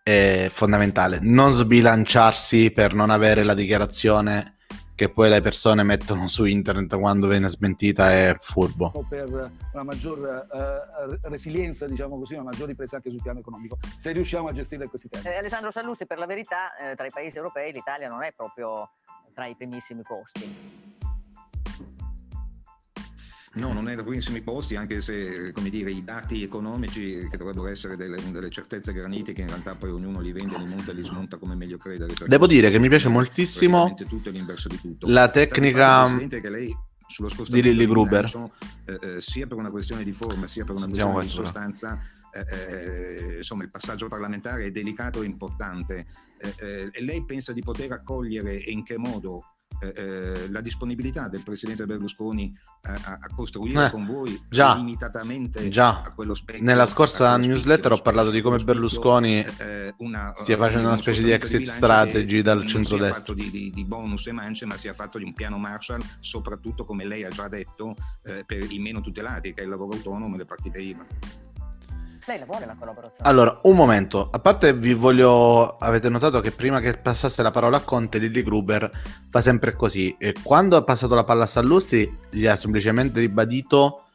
è fondamentale. Non sbilanciarsi per non avere la dichiarazione che poi le persone mettono su internet quando viene smentita è furbo. Per una maggior uh, resilienza, diciamo così, una maggior ripresa anche sul piano economico, se riusciamo a gestire questi temi. Eh, Alessandro Sallusti, per la verità, eh, tra i paesi europei l'Italia non è proprio tra i primissimi posti. No, non è da primissimi posti, anche se come dire, i dati economici, che dovrebbero essere delle, delle, certezze granitiche, in realtà poi ognuno li vende, li monta e li smonta come meglio credere. Devo dire che mi piace moltissimo la tecnica sullo di Lilly Gruber, eh, eh, sia per una questione di forma, sia per una Sentiamo questione di sostanza. Eh, eh, insomma, il passaggio parlamentare è delicato e importante. Eh, eh, lei pensa di poter accogliere e in che modo eh, eh, la disponibilità del presidente Berlusconi a, a costruire eh, con voi già, limitatamente già. a quello specchio. Nella scorsa newsletter ho parlato di come Berlusconi eh, una, stia facendo una specie di exit strategy dal centro-destra. Non si è fatto di, di, di, bonus e mance, ma si è fatto di un piano Marshall, soprattutto come lei ha già detto, eh, per i meno tutelati, che è il lavoro autonomo e le partite IVA. Lei la vuole la collaborazione? Allora, un momento. A parte vi voglio... Avete notato che prima che passasse la parola a Conte, Lilly Gruber fa sempre così. E quando ha passato la palla a Sallusti, gli ha semplicemente ribadito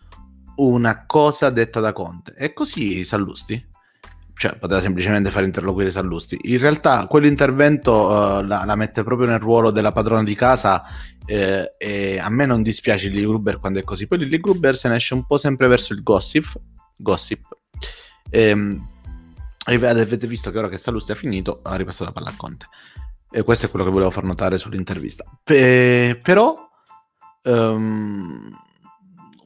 una cosa detta da Conte. E così Sallusti? Cioè, poteva semplicemente far interloquire Sallusti. In realtà, quell'intervento uh, la, la, mette proprio nel ruolo della padrona di casa. Eh, e a me non dispiace Lilly Gruber quando è così. Poi Lilly Gruber se ne esce un po' sempre verso il gossip. Gossip Ehm, e, avete visto che ora che Salusti ha finito, ha ripassato la palla a Conte. E questo è quello che volevo far notare sull'intervista. Pe- però, um,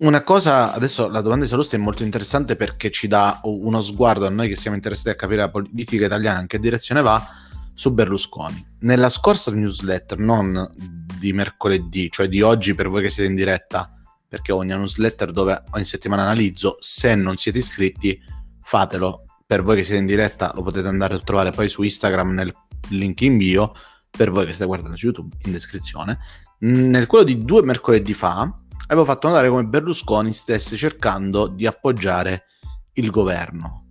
una cosa, adesso la domanda di Salusti è molto interessante perché ci dà uno sguardo a noi che siamo interessati a capire la politica italiana in che direzione va su Berlusconi. Nella scorsa newsletter, non di mercoledì, cioè di oggi per voi che siete in diretta, perché ho una newsletter dove ogni settimana analizzo, se non siete iscritti fatelo. Per voi che siete in diretta lo potete andare a trovare poi su Instagram nel link in bio, per voi che state guardando su YouTube in descrizione. Nel quello di due mercoledì fa avevo fatto notare come Berlusconi stesse cercando di appoggiare il governo.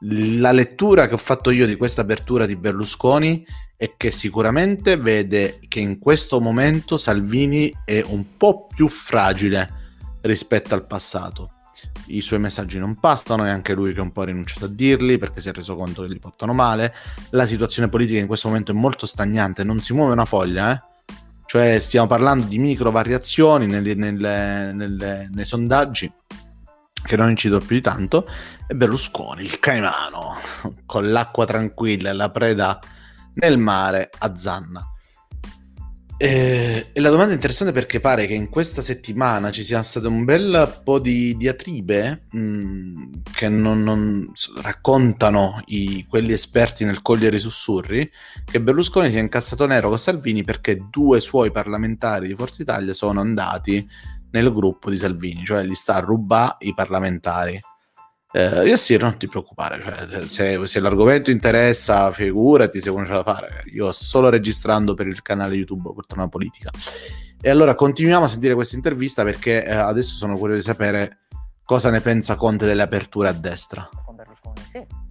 La lettura che ho fatto io di questa apertura di Berlusconi è che sicuramente vede che in questo momento Salvini è un po' più fragile rispetto al passato i suoi messaggi non passano, è anche lui che un po' ha rinunciato a dirli perché si è reso conto che li portano male. La situazione politica in questo momento è molto stagnante, non si muove una foglia, eh? Cioè stiamo parlando di micro variazioni nelle, nelle, nelle, nei sondaggi che non incidono più di tanto e Berlusconi, il caimano, con l'acqua tranquilla e la preda nel mare a zanna. Eh, e la domanda è interessante perché pare che in questa settimana ci sia stato un bel po' di diatribe mm, che non, non raccontano i, quelli esperti nel cogliere i sussurri che Berlusconi si è incazzato nero con Salvini perché due suoi parlamentari di Forza Italia sono andati nel gruppo di Salvini, cioè gli sta a rubare i parlamentari. Eh, io sì, non ti preoccupare, cioè, se, se, l'argomento interessa, figurati se uno ce la fare. Io sto solo registrando per il canale YouTube Poltrona Politica. E allora continuiamo a sentire questa intervista perché eh, adesso sono curioso di sapere cosa ne pensa Conte delle aperture a destra.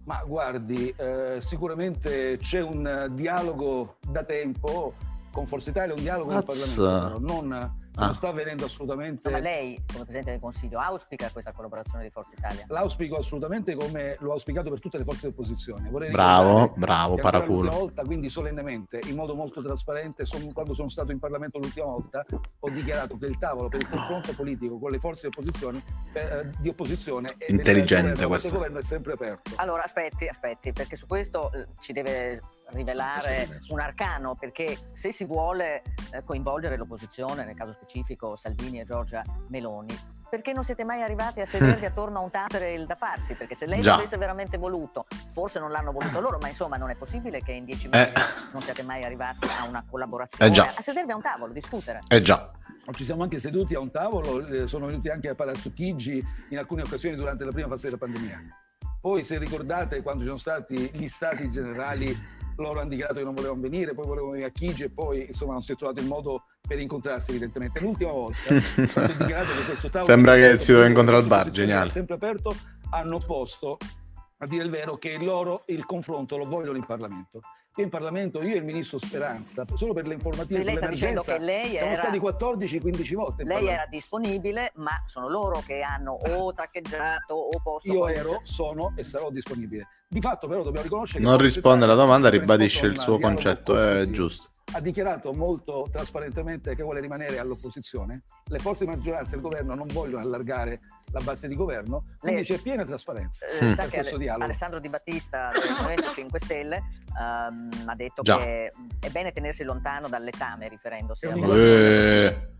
Ma guardi, eh, sicuramente c'è un dialogo da tempo con Forza Italia, un dialogo Mazza. in Parlamento, non ah. non sta avvenendo assolutamente. No, ma lei, come Presidente del Consiglio, auspica questa collaborazione di Forza Italia? L'auspico assolutamente come l'ho auspicato per tutte le forze di opposizione. Vorrei bravo, bravo, paraculo. L'ultima volta, quindi solennemente, in modo molto trasparente, son, quando sono stato in Parlamento l'ultima volta, ho dichiarato che il tavolo per il confronto politico con le forze di opposizione, eh, di opposizione intelligente questo governo è sempre aperto. Allora, aspetti, aspetti, perché su questo eh, ci deve rivelare un arcano, perché se si vuole eh, coinvolgere l'opposizione, nel caso specifico Salvini e Giorgia Meloni, perché non siete mai arrivati a sedervi attorno a un tavolo da farsi? Perché se lei Già. l'avesse veramente voluto, forse non l'hanno voluto loro, ma insomma non è possibile che in dieci mesi eh. non siate mai arrivati a una collaborazione, eh a sedervi a un tavolo, discutere. Eh già. Ci siamo anche seduti a un tavolo, eh, sono venuti anche a Palazzo Chigi in alcune occasioni durante la prima fase della pandemia. Poi se ricordate quando ci sono stati gli stati generali loro hanno dichiarato che non volevano venire, poi volevano venire a Chigi e poi insomma non si è trovato il modo per incontrarsi evidentemente. L'ultima volta che questo tavolo... Sembra che si doveva incontrare al bar, geniale. Sempre aperto, hanno posto, a dire il vero, che loro il confronto lo vogliono in Parlamento in Parlamento io e il ministro Speranza, solo per le informative lei sull'emergenza, che lei siamo stati 14-15 volte. Lei era disponibile, ma sono loro che hanno o taccheggiato o posto... Io ero, sono e sarò disponibile. Di fatto però dobbiamo riconoscere... Non risponde alla domanda, ribadisce il suo concetto, è giusto. Ha dichiarato molto trasparentemente che vuole rimanere all'opposizione. Le forze di maggioranza e il governo non vogliono allargare la base di governo, quindi Lei, c'è piena trasparenza. Eh, sa che Ale- Alessandro Di Battista del Movimento 5 Stelle um, ha detto Già. che è bene tenersi lontano dal letame, riferendosi a... Eh.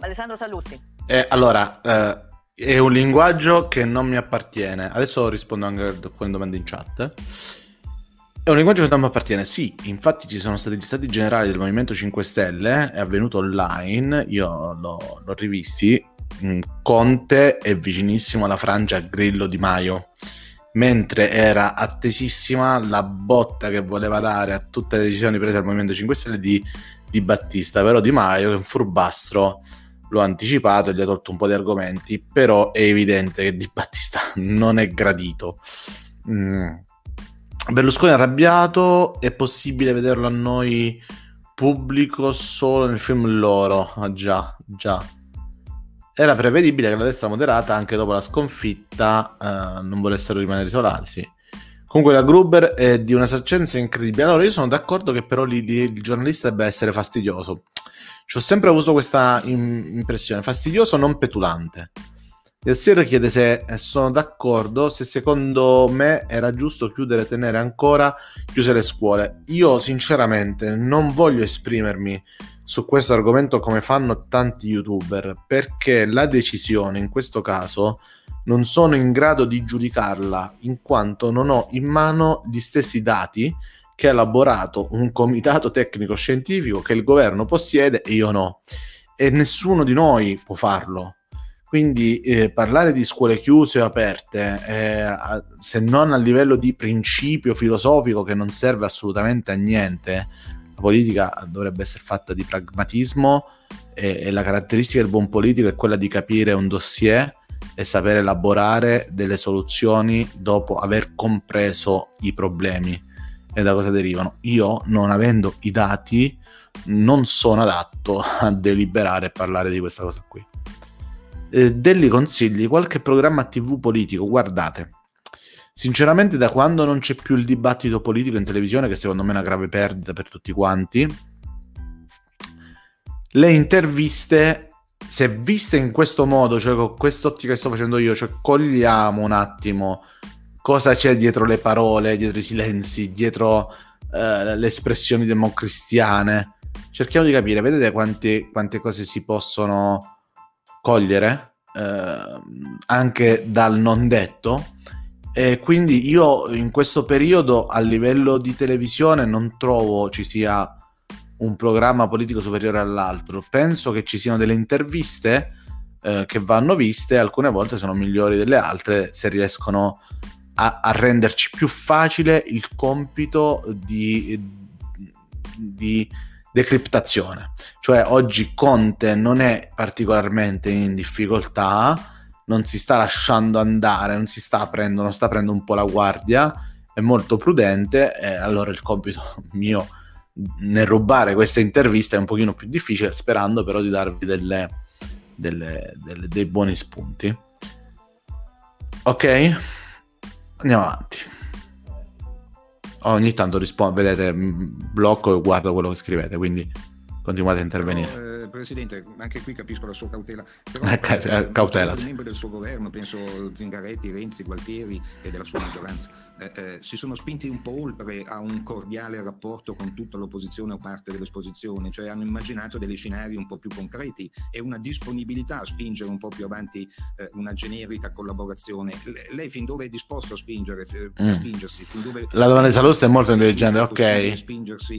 Alessandro Sallusti. Eh, allora, eh, è un linguaggio che non mi appartiene. Adesso rispondo anche a alcune domande in chat. È un linguaggio che non mi appartiene, sì, infatti ci sono stati gli stati generali del Movimento 5 Stelle, è avvenuto online, io l'ho, l'ho rivisti, Conte è vicinissimo alla frangia Grillo Di Maio, mentre era attesissima la botta che voleva dare a tutte le decisioni prese dal Movimento 5 Stelle di, di Battista, però Di Maio è un furbastro l'ho anticipato e gli ha tolto un po' di argomenti, però è evidente che Di Battista non è gradito. Mm Berlusconi arrabbiato, è possibile vederlo a noi pubblico solo nel film loro. Ah, già, già. Era prevedibile che la destra moderata, anche dopo la sconfitta, eh, non volessero rimanere isolati. Sì. Comunque la Gruber è di una saccenza incredibile. Allora io sono d'accordo che però lì, lì, il giornalista debba essere fastidioso. Ci ho sempre avuto questa impressione, fastidioso non petulante. Il Sir chiede se eh, sono d'accordo, se secondo me era giusto chiudere e tenere ancora chiuse le scuole. Io sinceramente non voglio esprimermi su questo argomento come fanno tanti youtuber, perché la decisione in questo caso non sono in grado di giudicarla, in quanto non ho in mano gli stessi dati che ha elaborato un comitato tecnico scientifico che il governo possiede e io no. E nessuno di noi può farlo quindi eh, parlare di scuole chiuse o aperte, eh, se non a livello di principio filosofico che non serve assolutamente a niente, la politica dovrebbe essere fatta di pragmatismo e, e la caratteristica del buon politico è quella di capire un dossier e sapere elaborare delle soluzioni dopo aver compreso i problemi e da cosa derivano. Io, non avendo i dati, non sono adatto a deliberare e parlare di questa cosa qui eh, degli consigli, qualche programma TV politico, guardate. Sinceramente, da quando non c'è più il dibattito politico in televisione, che secondo me è una grave perdita per tutti quanti, le interviste, se viste in questo modo, cioè con quest'ottica che sto facendo io, cioè cogliamo un attimo cosa c'è dietro le parole, dietro i silenzi, dietro eh, le espressioni democristiane. Cerchiamo di capire, vedete quante, quante cose si possono cogliere eh, anche dal non detto. E quindi io in questo periodo a livello di televisione non trovo ci sia un programma politico superiore all'altro. Penso che ci siano delle interviste eh, che vanno viste alcune volte sono migliori delle altre se riescono a, a renderci più facile il compito di, di decriptazione. Cioè oggi Conte non è particolarmente in difficoltà, non si sta lasciando andare, non si sta aprendo, non sta aprendo un po' la guardia, è molto prudente e allora il compito mio nel rubare queste interviste è un pochino più difficile, sperando però di darvi delle, delle, delle, dei buoni spunti. Ok? Andiamo avanti ogni tanto rispondo, vedete, blocco e guardo quello che scrivete, quindi continuate a intervenire. Però, eh, Presidente, anche qui capisco la sua cautela. Però, eh, eh, cautela. Membri del suo governo, penso Zingaretti, Renzi, Gualtieri e della sua maggioranza, eh, eh, si sono spinti un po' oltre a un cordiale rapporto con tutta l'opposizione o parte dell'esposizione, cioè hanno immaginato degli scenari un po' più concreti e una disponibilità a spingere un po' più avanti eh, una generica collaborazione. L- lei fin dove è disposto a spingere, a mm. spingersi? Fin dove La domanda di Salusta è molto intelligente, ok.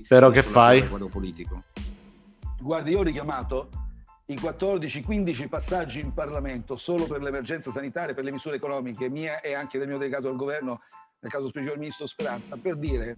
Però che fai? Guardi, io ho richiamato i 14-15 passaggi in Parlamento solo per l'emergenza sanitaria, per le misure economiche mie e anche del mio delegato al governo nel caso specifico il ministro Speranza, per dire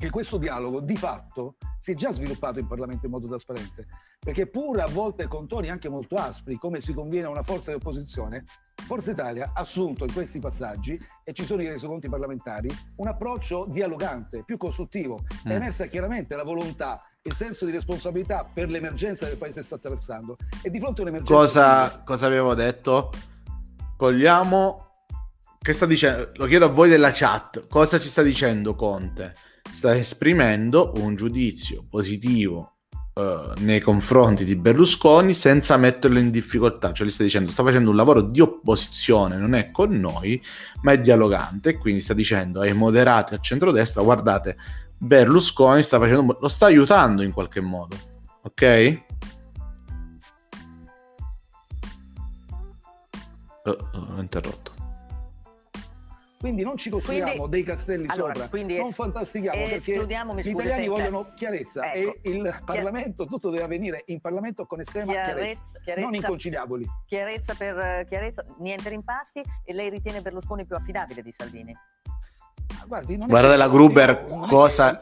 che questo dialogo di fatto si è già sviluppato in Parlamento in modo trasparente, perché pur a volte con toni anche molto aspri, come si conviene a una forza di opposizione, Forza Italia ha assunto in questi passaggi, e ci sono i resoconti parlamentari, un approccio dialogante, più costruttivo. È mm. emersa chiaramente la volontà il senso di responsabilità per l'emergenza che il Paese sta attraversando. E di fronte a un'emergenza... Cosa, cosa avevo detto? Cogliamo che sta dicendo? Lo chiedo a voi della chat. Cosa ci sta dicendo Conte? Sta esprimendo un giudizio positivo uh, nei confronti di Berlusconi senza metterlo in difficoltà, cioè gli sta dicendo sta facendo un lavoro di opposizione, non è con noi, ma è dialogante quindi sta dicendo ai moderati a centrodestra guardate Berlusconi sta facendo, lo sta aiutando in qualche modo, ok? Oh, ho interrotto. Quindi non ci costruiamo quindi, dei castelli allora, sopra, non es- fantastichiamo perché gli italiani vogliono chiarezza ecco, e il Parlamento, tutto deve avvenire in Parlamento con estrema chiarezza, chiarezza, chiarezza non inconciliaboli. Chiarezza per chiarezza, niente rimpasti e lei ritiene Berlusconi più affidabile di Salvini? Guardi, Guarda la Gruber cosa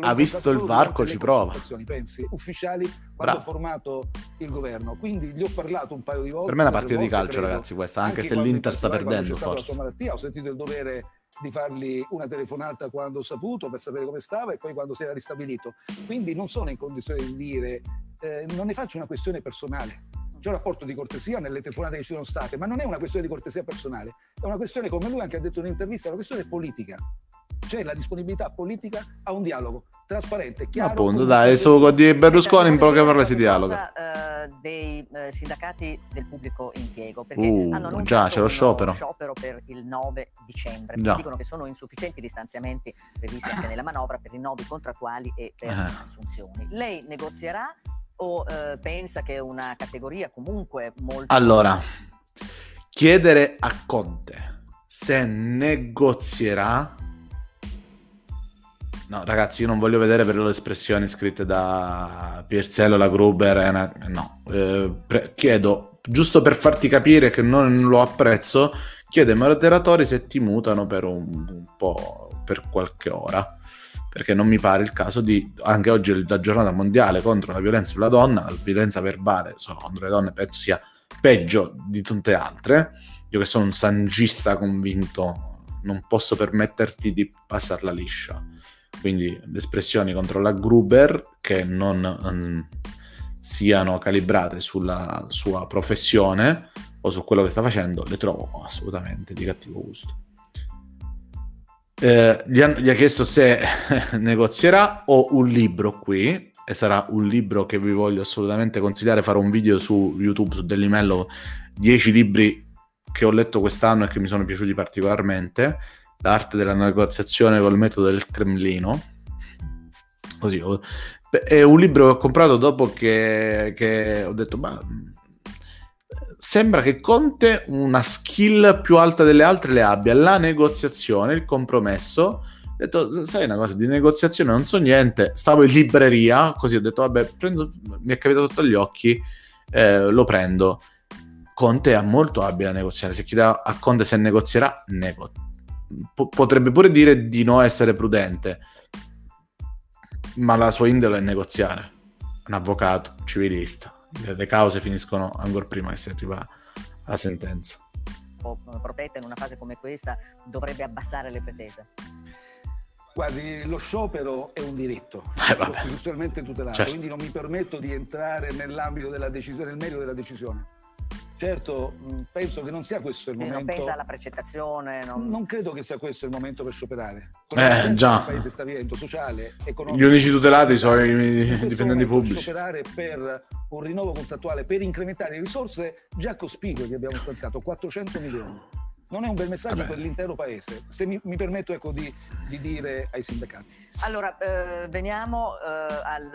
ha visto il varco ci prova pensi ufficiali quando Bravo. ho formato il governo quindi gli ho parlato un paio di volte per me è una partita di calcio credo, ragazzi questa anche, anche se l'Inter sta perdendo forse. Malattia, ho sentito il dovere di fargli una telefonata quando ho saputo per sapere come stava e poi quando si era ristabilito quindi non sono in condizione di dire eh, non ne faccio una questione personale c'è un rapporto di cortesia nelle telefonate che ci sono state, ma non è una questione di cortesia personale, è una questione, come lui anche ha detto in un'intervista, è una questione politica. C'è la disponibilità politica a un dialogo trasparente, chiaro. Appunto, dai, su di Berlusconi in poche parole si dialoga. Uh, dei uh, sindacati del pubblico impiego, perché uh, hanno già c'è lo sciopero. sciopero per il 9 dicembre. Già. Dicono che sono insufficienti gli stanziamenti previsti anche nella manovra per rinnovi contrattuali e per eh. assunzioni. Lei negozierà o eh, pensa che è una categoria comunque molto... Allora, chiedere a Conte se negozierà... No, ragazzi, io non voglio vedere per le espressioni scritte da Pierzello, la Gruber, una... no. Eh, pre- chiedo, giusto per farti capire che non lo apprezzo, chiedo ai moderatori se ti mutano per un, un po', per qualche ora perché non mi pare il caso di, anche oggi la giornata mondiale contro la violenza sulla donna, la violenza verbale contro le donne penso sia peggio di tante altre, io che sono un sangista convinto non posso permetterti di passarla liscia, quindi le espressioni contro la Gruber che non um, siano calibrate sulla sua professione o su quello che sta facendo le trovo assolutamente di cattivo gusto. Eh, gli, ha, gli, ha, chiesto se negozierà o un libro qui e sarà un libro che vi voglio assolutamente consigliare fare un video su YouTube su Dellimello 10 libri che ho letto quest'anno e che mi sono piaciuti particolarmente l'arte della negoziazione col metodo del Cremlino. Così è un libro che ho comprato dopo che, che ho detto ma sembra che Conte una skill più alta delle altre le abbia, la negoziazione, il compromesso. Ho detto, sai una cosa, di negoziazione non so niente, stavo in libreria, così ho detto, vabbè, prendo, mi è capitato sotto gli occhi, eh, lo prendo. Conte è molto abile a negoziare, se chiede a Conte se negozierà, nego- P- potrebbe pure dire di no essere prudente, ma la sua indole è negoziare. Un avvocato, civilista le cause finiscono ancora prima che si arriva alla sentenza. Protetta in una fase come questa dovrebbe abbassare le pretese. Guardi, lo sciopero è un diritto eh, costituzionalmente tutelato, certo. quindi non mi permetto di entrare nell'ambito della decisione, nel merito della decisione. Certo, penso che non sia questo il momento. Non pensa alla precettazione? Non... non... credo che sia questo il momento per scioperare. eh, già. Il paese sta vivendo, sociale, economico. Gli unici tutelati sono i dipendenti pubblici. Scioperare per un rinnovo contrattuale, per incrementare le risorse già cospicue che abbiamo stanziato, 400 milioni. Non è un bel messaggio Vabbè. per l'intero paese, se mi, mi permetto ecco, di, di, dire ai sindacati. Allora, eh, veniamo eh, al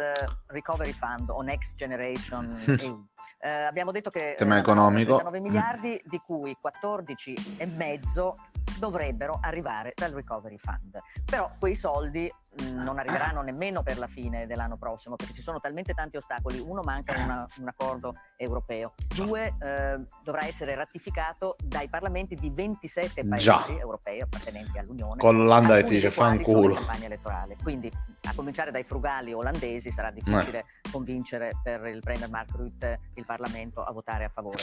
Recovery Fund o Next Generation EU. Eh, abbiamo detto che tema economico. 39 miliardi di cui 14 e mezzo dovrebbero arrivare dal recovery fund. Però quei soldi mh, non arriveranno nemmeno per la fine dell'anno prossimo perché ci sono talmente tanti ostacoli. Uno manca una, un accordo europeo. Due eh, dovrà essere ratificato dai parlamenti di 27 paesi Già. europei appartenenti all'Unione con l'Olanda che dice fanculo elettorale quindi a cominciare dai frugali olandesi sarà difficile eh. convincere per il Premier Mark Rutte il Parlamento a votare a favore,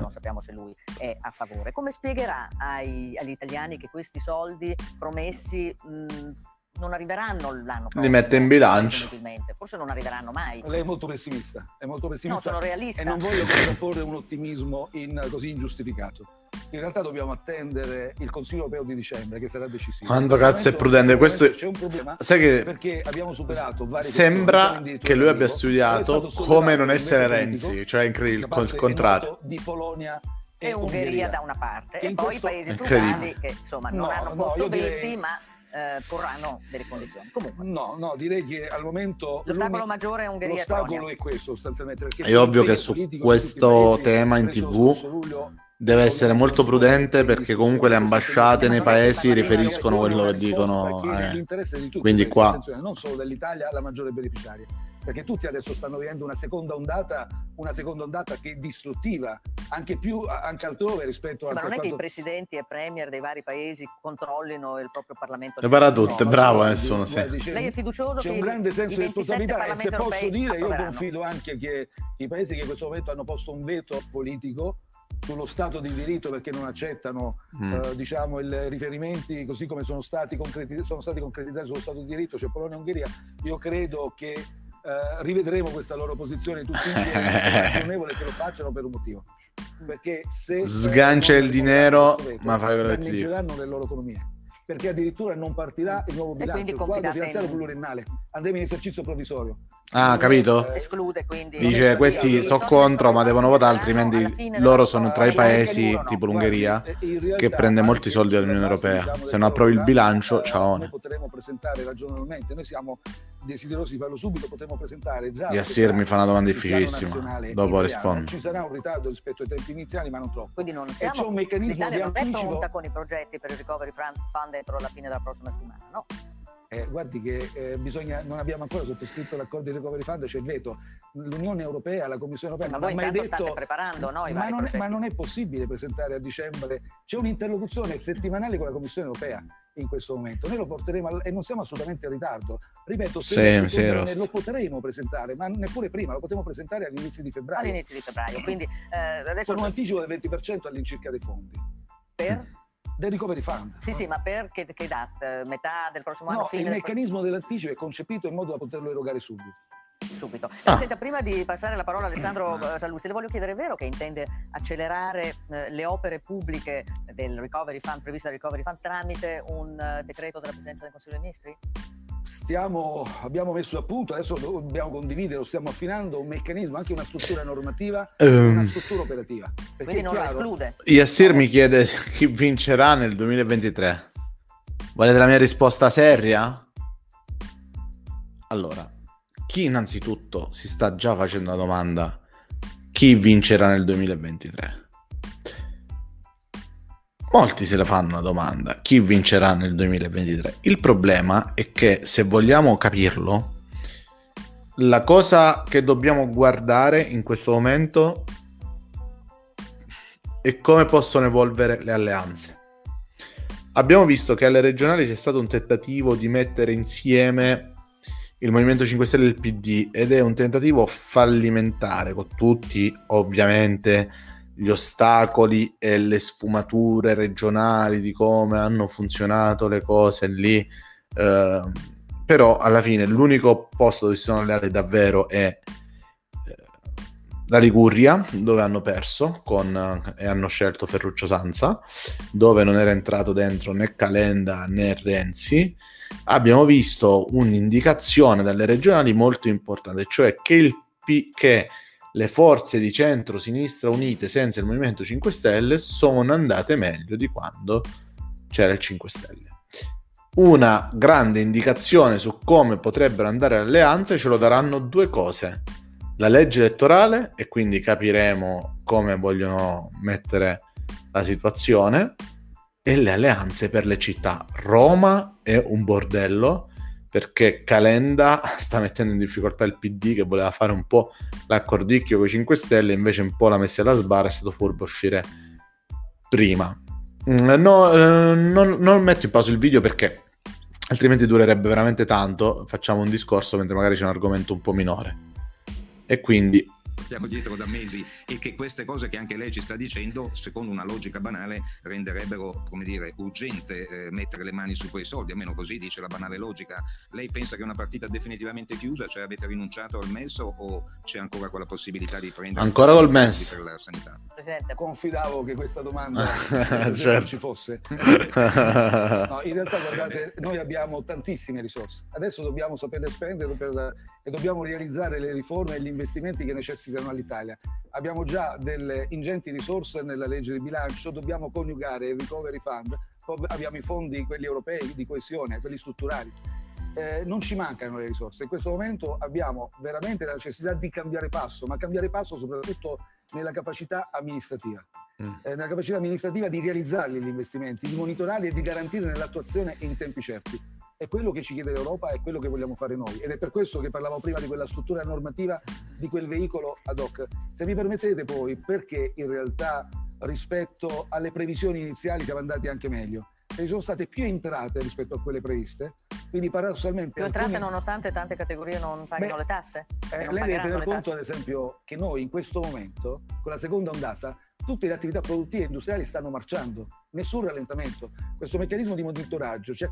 non sappiamo se lui è a favore. Come spiegherà ai, agli italiani che questi soldi promessi mh, non arriveranno l'anno prossimo. Li mette in bilancio. Forse non arriveranno mai. Lei è molto pessimista, è molto pessimista. No, sono realista. E non voglio contrapporre un ottimismo in, così ingiustificato. in realtà dobbiamo attendere il Consiglio europeo di dicembre che sarà decisivo. Quando cazzo è prudente? Questo c'è un problema sai che perché abbiamo superato vari Sembra che lui abbia studiato come non essere Renzi, cioè incredibile il contrario. Di Polonia e, Ungheria, Ungheria da una parte e poi i paesi frugali che insomma non no, hanno posto no, veti direi... ma eh, porranno delle condizioni. Comunque. No, no, direi che al momento l'ostacolo maggiore è Ungheria. L'ostacolo è questo sostanzialmente. È ovvio che su questo tema in tv deve essere molto prudente perché comunque le ambasciate nei paesi riferiscono quello che dicono. Eh. Quindi qua non solo dell'Italia la maggiore beneficiaria perché tutti adesso stanno vivendo una seconda ondata, una seconda ondata che è distruttiva, anche, più, anche altrove rispetto sì, a... Ma non è che i presidenti e premier dei vari paesi controllino il proprio Parlamento? Le para tutte, no, bravo nessuno. Sì. Lei è fiducioso C'è un grande senso di responsabilità e se posso dire io confido anche che i paesi che in questo momento hanno posto un veto politico sullo Stato di diritto perché non accettano mm. eh, diciamo, i riferimenti così come sono stati, concretiz- sono stati concretizzati sullo Stato di diritto, cioè Polonia e Ungheria, io credo che eh, rivedremo questa loro posizione tutti insieme, è ragionevole che lo facciano per un motivo. Perché se sgancia il dinero, ma fai quello che ti dico. le loro economie perché addirittura non partirà il nuovo bilancio, il quadro finanziario in... pluriennale, andremo in esercizio provvisorio. Ah, capito? Eh, Esclude quindi. Dice questi sono contro, ma devono votare, altrimenti loro sono tra i paesi, tipo l'Ungheria, che prende molti soldi dall'Unione Europea. Diciamo, Se non approvi il bilancio, ciao. Noi potremo presentare ragionevolmente, noi siamo desiderosi di farlo subito, potremo presentare già. Yassir mi fa una domanda difficilissima, dopo rispondo. Ci sarà un ritardo rispetto ai tempi iniziali, ma non troppo. Quindi non siamo, e c'è un meccanismo di anticipo. non è pronta con i progetti per il recovery fund entro la fine della prossima settimana, no? Eh, guardi che eh, bisogna, non abbiamo ancora sottoscritto l'accordo di recovery fund, c'è il veto. L'Unione Europea, la Commissione Europea sì, ma non ha mai detto... preparando no, ma, non è, ma, non è, possibile presentare a dicembre, c'è un'interlocuzione settimanale con la Commissione Europea in questo momento. Noi lo porteremo al, e non siamo assolutamente in ritardo. Ripeto, se sì, sì, lo potremo presentare, ma neppure prima, lo potremo presentare all'inizio di febbraio. All'inizio di febbraio, quindi eh, adesso... Con un anticipo del 20% all'incirca dei fondi. Per? Del recovery fund. Sì, sì, ma per che, che data? Metà del prossimo anno? No, il meccanismo dell'anticipo è concepito in modo da poterlo erogare subito. Subito. Ah. Senta, prima di passare la parola a Alessandro mm. eh, Sallusti, le voglio chiedere, è vero che intende accelerare eh, le opere pubbliche del recovery fund, previste dal recovery fund, tramite un decreto della Presidenza del Consiglio dei Ministri? Stiamo, abbiamo messo a punto, adesso dobbiamo condividere, lo stiamo affinando, un meccanismo, anche una struttura normativa um, una struttura operativa. Quindi non chiaro, esclude. Yassir mi chiede chi vincerà nel 2023. Volete la mia risposta seria? Allora, chi innanzitutto si sta già facendo la domanda chi vincerà nel 2023? Molti se la fanno la domanda, chi vincerà nel 2023? Il problema è che se vogliamo capirlo, la cosa che dobbiamo guardare in questo momento è come possono evolvere le alleanze. Abbiamo visto che alle regionali c'è stato un tentativo di mettere insieme il Movimento 5 Stelle e il PD ed è un tentativo fallimentare con tutti ovviamente gli ostacoli e le sfumature regionali di come hanno funzionato le cose lì. Eh, però alla fine l'unico posto dove si sono alleati davvero è eh, la Liguria, dove hanno perso con, e hanno scelto Ferruccio Sanza, dove non era entrato dentro né Calenda né Renzi. Abbiamo visto un'indicazione dalle regionali molto importante, cioè che il che le forze di centro-sinistra unite senza il Movimento 5 Stelle sono andate meglio di quando c'era il 5 Stelle. Una grande indicazione su come potrebbero andare le alleanze ce lo daranno due cose. La legge elettorale, e quindi capiremo come vogliono mettere la situazione, e le alleanze per le città. Roma è un bordello perché Calenda sta mettendo in difficoltà il PD che voleva fare un po' l'accordicchio con i 5 Stelle, invece un po' l'ha messa alla sbarra, è stato furbo uscire prima. Mm, no, eh, non, non metto in pausa il video perché altrimenti durerebbe veramente tanto, facciamo un discorso mentre magari c'è un argomento un po' minore. E quindi portiamo dietro da mesi e che queste cose che anche lei ci sta dicendo, secondo una logica banale, renderebbero, come dire, urgente eh, mettere le mani su quei soldi, almeno così dice la banale logica. Lei pensa che è una partita definitivamente chiusa, cioè avete rinunciato al MES o c'è ancora quella possibilità di prendere ancora col MES per la sanità? Presidente. Confidavo che questa domanda certo. ci fosse. no, in realtà guardate, noi abbiamo tantissime risorse. Adesso dobbiamo saperle spendere per, e dobbiamo realizzare le riforme e gli investimenti che necessitano all'Italia. Abbiamo già delle ingenti risorse nella legge di bilancio, dobbiamo coniugare il recovery fund, abbiamo i fondi, quelli europei di coesione, quelli strutturali. Eh, non ci mancano le risorse. In questo momento abbiamo veramente la necessità di cambiare passo, ma cambiare passo soprattutto nella capacità amministrativa. Mm. Eh, nella capacità amministrativa di realizzarli gli investimenti, di monitorarli e di garantire nell'attuazione in tempi certi. È quello che ci chiede l'Europa, è quello che vogliamo fare noi ed è per questo che parlavo prima di quella struttura normativa, di quel veicolo ad hoc. Se mi permettete poi, perché in realtà rispetto alle previsioni iniziali siamo andati anche meglio? Perché sono state più entrate rispetto a quelle previste, quindi paradossalmente... Più entrate alcuni... nonostante tante categorie non Beh, le tasse? Eh, lei deve tener conto ad esempio che noi in questo momento, con la seconda ondata, tutte le attività produttive e industriali stanno marciando, nessun rallentamento. Questo meccanismo di monitoraggio ci ha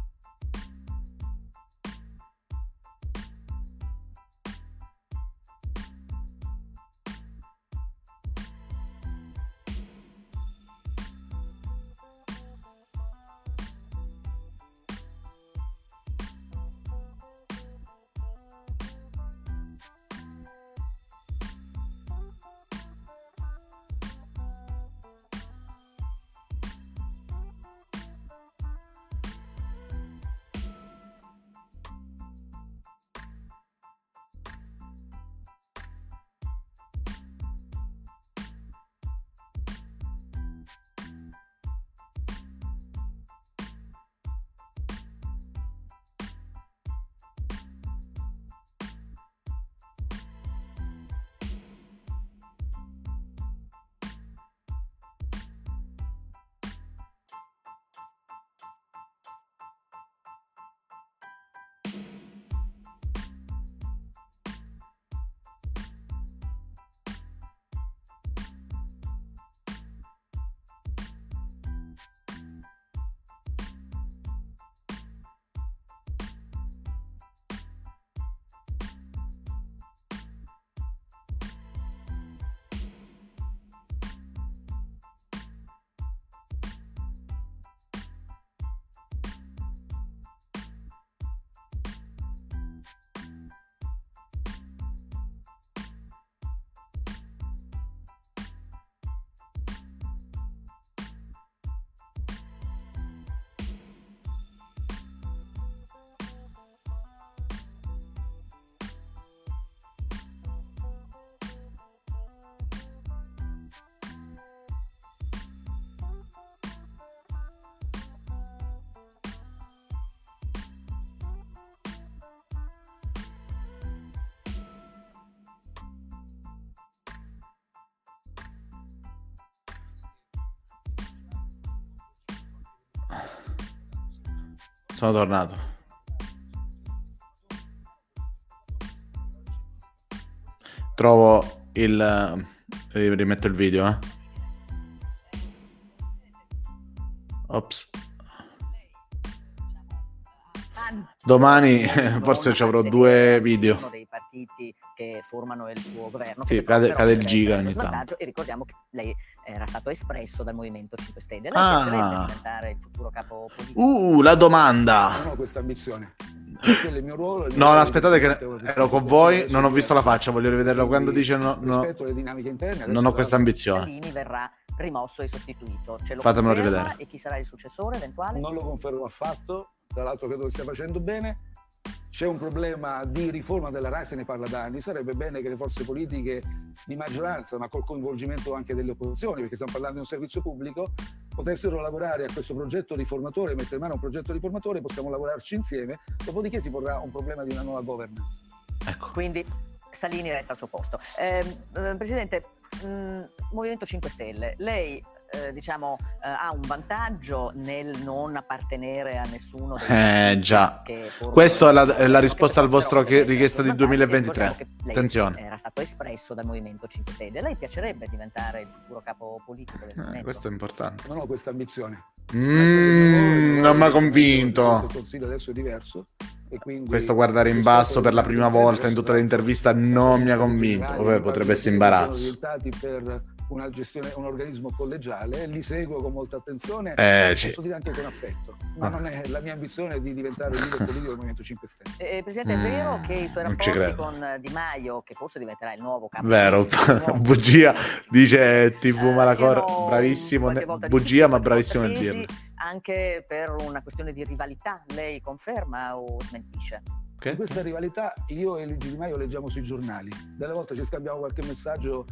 Sono tornato. Trovo il... Rimetto il video, eh. Ops. Domani forse ci avrò due video. dei partiti che formano il suo governo. Sì, cade, cade il giga ogni tanto. E ricordiamo che lei era stato espresso dal Movimento 5 Stelle. Lei ah. diventare il futuro capo politico? Uh, la domanda. Non ho questa ambizione. Il mio ruolo, il mio no, aspettate che ero con voi, non ho visto la faccia, voglio rivederla quando dice no, no, rispetto alle dinamiche interne. Non ho questa ambizione. Verrà rimosso e sostituito. Ce lo Fatemelo rivedere. E chi sarà il successore eventuale? Non lo confermo affatto, tra l'altro credo che stia facendo bene c'è un problema di riforma della RAI, se ne parla da anni, sarebbe bene che le forze politiche di maggioranza, ma col coinvolgimento anche delle opposizioni, perché stiamo parlando di un servizio pubblico, potessero lavorare a questo progetto riformatore, mettere in mano un progetto riformatore, possiamo lavorarci insieme, dopodiché si porrà un problema di una nuova governance. Ecco. Quindi Salini resta al suo posto. Eh, Presidente, mh, Movimento 5 Stelle, lei eh, diciamo, eh, ha un vantaggio nel non appartenere a nessuno. Eh già, questa è la, è la risposta al vostro richiesta di 2023. Attenzione. Era stato espresso dal Movimento 5 Stelle. Lei piacerebbe diventare il futuro capo politico del eh, movimento? questo è importante. Non ho questa ambizione. Mm, non mi ha convinto. Il consiglio adesso è diverso. Questo guardare in basso per la prima volta in tutta l'intervista non mi ha convinto. Vabbè, potrebbe essere imbarazzo. Una gestione, un organismo collegiale, li seguo con molta attenzione, eh, posso c- dire anche con affetto, ma ah. non è la mia ambizione di diventare il leader politico del Movimento 5 Stelle. Eh, Presidente, mm, è vero che i suoi rapporti con Di Maio, che forse diventerà il nuovo capo Vero, bugia, dice TV uh, Malacor, bravissimo, bugia ma bravissimo nel dirlo. Anche per una questione di rivalità, lei conferma o smentisce? Okay. Questa rivalità io e Luigi Di Maio leggiamo sui giornali, delle volte ci scambiamo qualche messaggio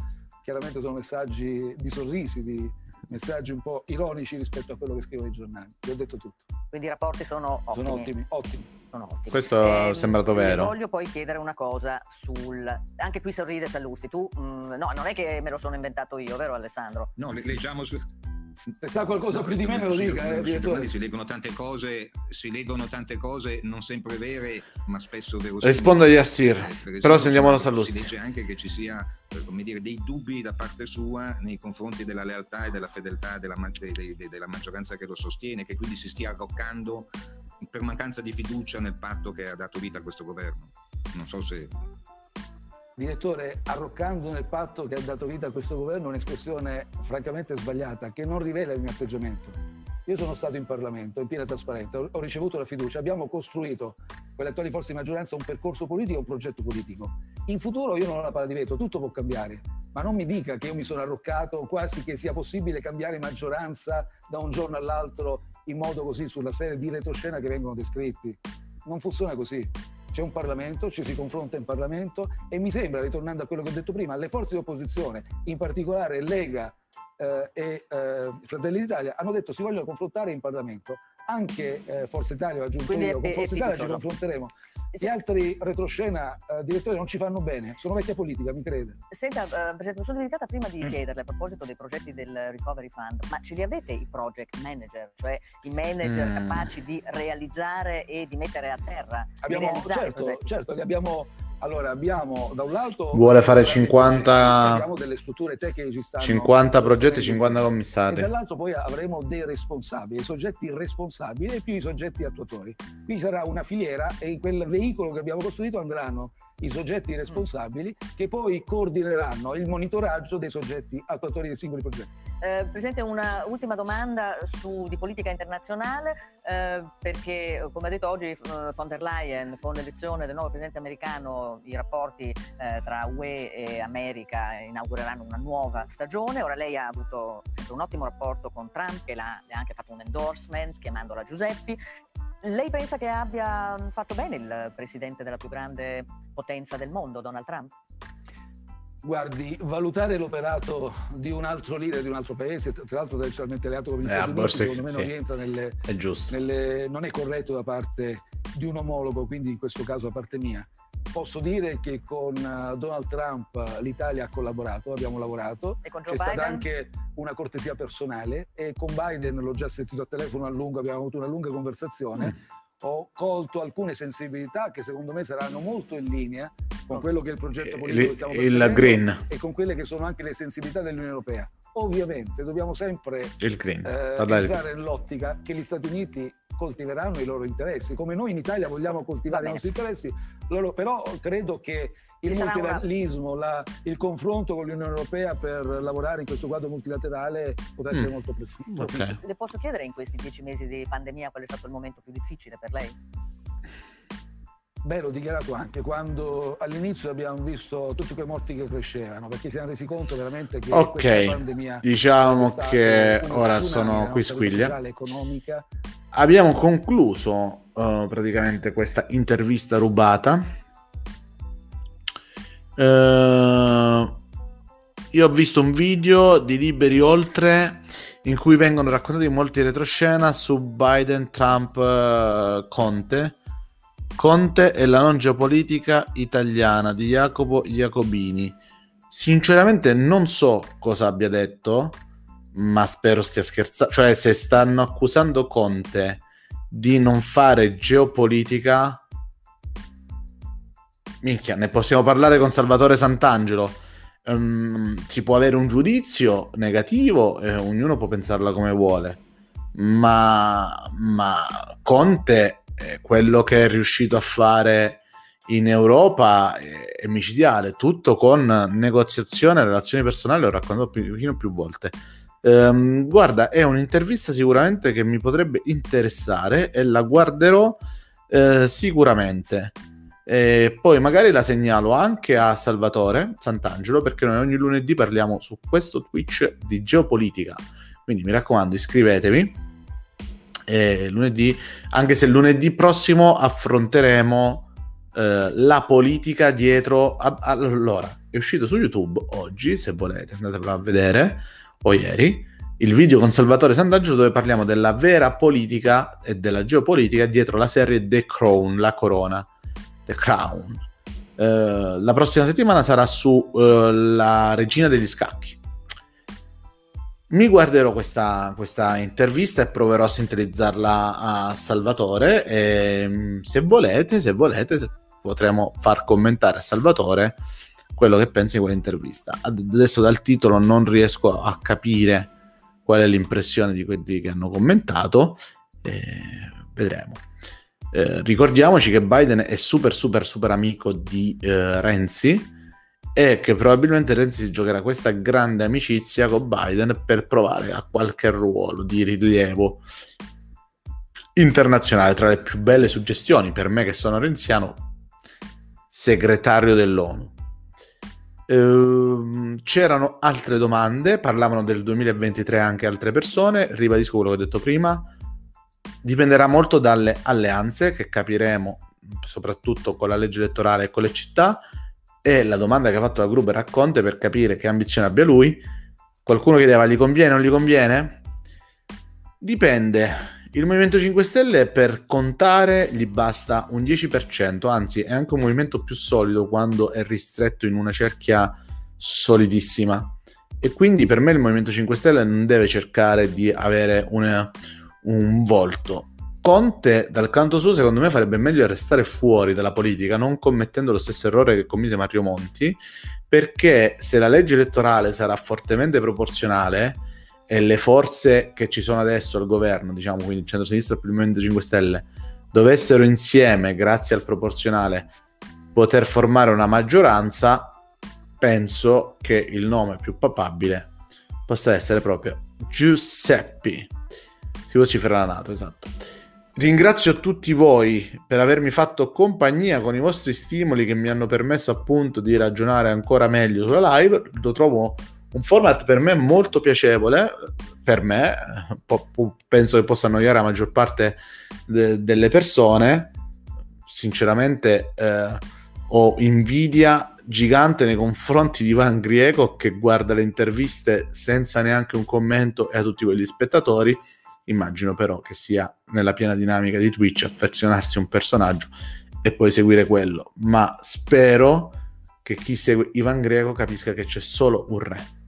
chiaramente sono messaggi di sorrisi, di messaggi un po' ironici rispetto a quello che scrivono i giornali. Vi ho detto tutto. Quindi i rapporti sono ottimi. Sono ottimi, ottimi. Sono ottimi. Questo eh, è sembrato vero. Voglio poi chiedere una cosa sul... Anche qui sorride Sallusti. Tu, mh, mm, no, non è che me lo sono inventato io, vero Alessandro? No, leggiamo su... Se sa qualcosa più di me me lo dica, eh, direttore. Si leggono tante cose, si leggono tante cose non sempre vere, ma spesso verosimili. Rispondo a Yassir, eh, però sentiamo la salute. Si legge anche che ci sia eh, come dire, dei dubbi da parte sua nei confronti della lealtà e della fedeltà della, de, de, de, della maggioranza che lo sostiene, che quindi si stia arroccando per mancanza di fiducia nel patto che ha dato vita a questo governo. Non so se Direttore, arroccando nel patto che ha dato vita a questo governo un'espressione francamente sbagliata, che non rivela il mio atteggiamento. Io sono stato in Parlamento, in piena trasparenza, ho ricevuto la fiducia, abbiamo costruito con le attuali forze di maggioranza un percorso politico, un progetto politico. In futuro io non ho la palla di vetro, tutto può cambiare, ma non mi dica che io mi sono arroccato quasi che sia possibile cambiare maggioranza da un giorno all'altro in modo così sulla serie di retroscena che vengono descritti. Non funziona così c'è un Parlamento, ci si confronta in Parlamento e mi sembra, ritornando a quello che ho detto prima, le forze di opposizione, in particolare Lega eh, e eh, Fratelli d'Italia, hanno detto si vogliono confrontare in Parlamento. Anche eh, Forza Italia, ho aggiunto Quindi io, con Forza Italia ci confronteremo. Gli altri retroscena, eh, direttore, non ci fanno bene, sono vecchia politica, mi crede. Senta, uh, Presidente, sono dedicata prima di mm. chiederle a proposito dei progetti del Recovery Fund, ma ce li avete i project manager, cioè i manager mm. capaci di realizzare e di mettere a terra? Abbiamo, certo, certo, li abbiamo allora abbiamo da un lato vuole fare 50 abbiamo delle strutture tecniche ci stanno 50 progetti 50 commissari e dall'altro poi avremo dei responsabili, i soggetti responsabili e più i soggetti attuatori. Qui sarà una filiera e in quel veicolo che abbiamo costruito andranno i soggetti responsabili che poi coordineranno il monitoraggio dei soggetti attuatori dei singoli progetti. Eh, Presidente, una ultima domanda su, di politica internazionale, eh, perché come ha detto oggi eh, von der Leyen, con l'elezione del nuovo Presidente americano, i rapporti eh, tra UE e America inaugureranno una nuova stagione. Ora lei ha avuto sempre un ottimo rapporto con Trump, che le ha anche fatto un endorsement chiamandola Giuseppi. Lei pensa che abbia fatto bene il Presidente della più grande potenza del mondo, Donald Trump? Guardi, valutare l'operato di un altro leader di un altro paese, tra l'altro tradizionalmente alleato con gli Stati Uniti, secondo me non sì. rientra nelle, è nelle, non è corretto da parte di un omologo, quindi in questo caso da parte mia. Posso dire che con eh, Donald Trump l'Italia ha collaborato, abbiamo lavorato, c'è Biden? stata anche una cortesia personale e con Biden l'ho già sentito a telefono a lungo, abbiamo avuto una lunga conversazione. Mm ho colto alcune sensibilità che secondo me saranno molto in linea con quello che è il progetto politico che stiamo facendo e con quelle che sono anche le sensibilità dell'Unione Europea. Ovviamente dobbiamo sempre il green. Eh, entrare nell'ottica che gli Stati Uniti coltiveranno i loro interessi, come noi in Italia vogliamo coltivare i nostri interessi, loro, però credo che il multilateralismo, una... la, il confronto con l'Unione Europea per lavorare in questo quadro multilaterale potrà essere mm. molto più okay. Le posso chiedere in questi dieci mesi di pandemia qual è stato il momento più difficile per lei? Beh, l'ho dichiarato anche quando all'inizio abbiamo visto tutti quei morti che crescevano, perché si erano resi conto veramente che Ok, questa pandemia diciamo che ora sono qui squiglia. Economica. Abbiamo concluso uh, praticamente questa intervista rubata Uh, io ho visto un video di Liberi Oltre in cui vengono raccontati molti retroscena su Biden, Trump, uh, Conte. Conte e la non geopolitica italiana di Jacopo Jacobini. Sinceramente non so cosa abbia detto, ma spero stia scherzando. Cioè, se stanno accusando Conte di non fare geopolitica, minchia, ne possiamo parlare con Salvatore Sant'Angelo. Um, si può avere un giudizio negativo e ognuno può pensarla come vuole, ma, ma Conte, quello che è riuscito a fare in Europa è micidiale, tutto con negoziazione, relazioni personali, l'ho raccontato più, più volte. Um, guarda, è un'intervista sicuramente che mi potrebbe interessare e la guarderò eh, sicuramente. E poi magari la segnalo anche a Salvatore Sant'Angelo perché noi ogni lunedì parliamo su questo Twitch di geopolitica. Quindi mi raccomando, iscrivetevi. E lunedì, anche se lunedì prossimo affronteremo eh, la politica dietro. A, allora, è uscito su YouTube oggi, se volete, andatevelo a vedere o ieri, il video con Salvatore Sant'Angelo dove parliamo della vera politica e della geopolitica dietro la serie The Crown, la corona, The Crown. Uh, la prossima settimana sarà su uh, la regina degli scacchi. Mi guarderò questa, questa, intervista e proverò a sintetizzarla a Salvatore e mm, se volete, se volete, potremo far commentare a Salvatore quello che pensa di quell'intervista. Adesso dal titolo non riesco a capire qual è l'impressione di quelli che hanno commentato, vedremo. Eh, ricordiamoci che Biden è super super super amico di eh, Renzi e che probabilmente Renzi giocherà questa grande amicizia con Biden per provare a qualche ruolo di rilievo internazionale tra le più belle suggestioni per me che sono renziano segretario dell'ONU. Ehm, c'erano altre domande, parlavano del 2023 anche altre persone, ribadisco quello che ho detto prima, dipenderà molto dalle alleanze che capiremo soprattutto con la legge elettorale e con le città e la domanda che ha fatto la Gruber a Conte per capire che ambizione abbia lui, qualcuno chiedeva gli conviene o non gli conviene? Dipende, il Movimento 5 Stelle per contare gli basta un 10%, anzi è anche un movimento più solido quando è ristretto in una cerchia solidissima. E quindi per me il Movimento 5 Stelle non deve cercare di avere una, un volto. Conte, dal canto suo, secondo me farebbe meglio restare fuori dalla politica, non commettendo lo stesso errore che commise Mario Monti, perché se la legge elettorale sarà fortemente proporzionale, e le forze che ci sono adesso al governo, diciamo quindi il centro-sinistra più il Movimento 5 Stelle, dovessero insieme, grazie al proporzionale, poter formare una maggioranza, penso che il nome più papabile possa essere proprio Giuseppe. Si vocifera la Nato, esatto. Ringrazio tutti voi per avermi fatto compagnia con i vostri stimoli che mi hanno permesso appunto di ragionare ancora meglio sulla live. Lo trovo un format per me molto piacevole, per me, penso che possa annoiare la maggior parte de- delle persone, sinceramente eh, ho invidia gigante nei confronti di Ivan Grieco che guarda le interviste senza neanche un commento e a tutti quegli spettatori. Immagino però che sia nella piena dinamica di Twitch affezionarsi a un personaggio e poi seguire quello, ma spero che chi segue Ivan Greco capisca che c'è solo un re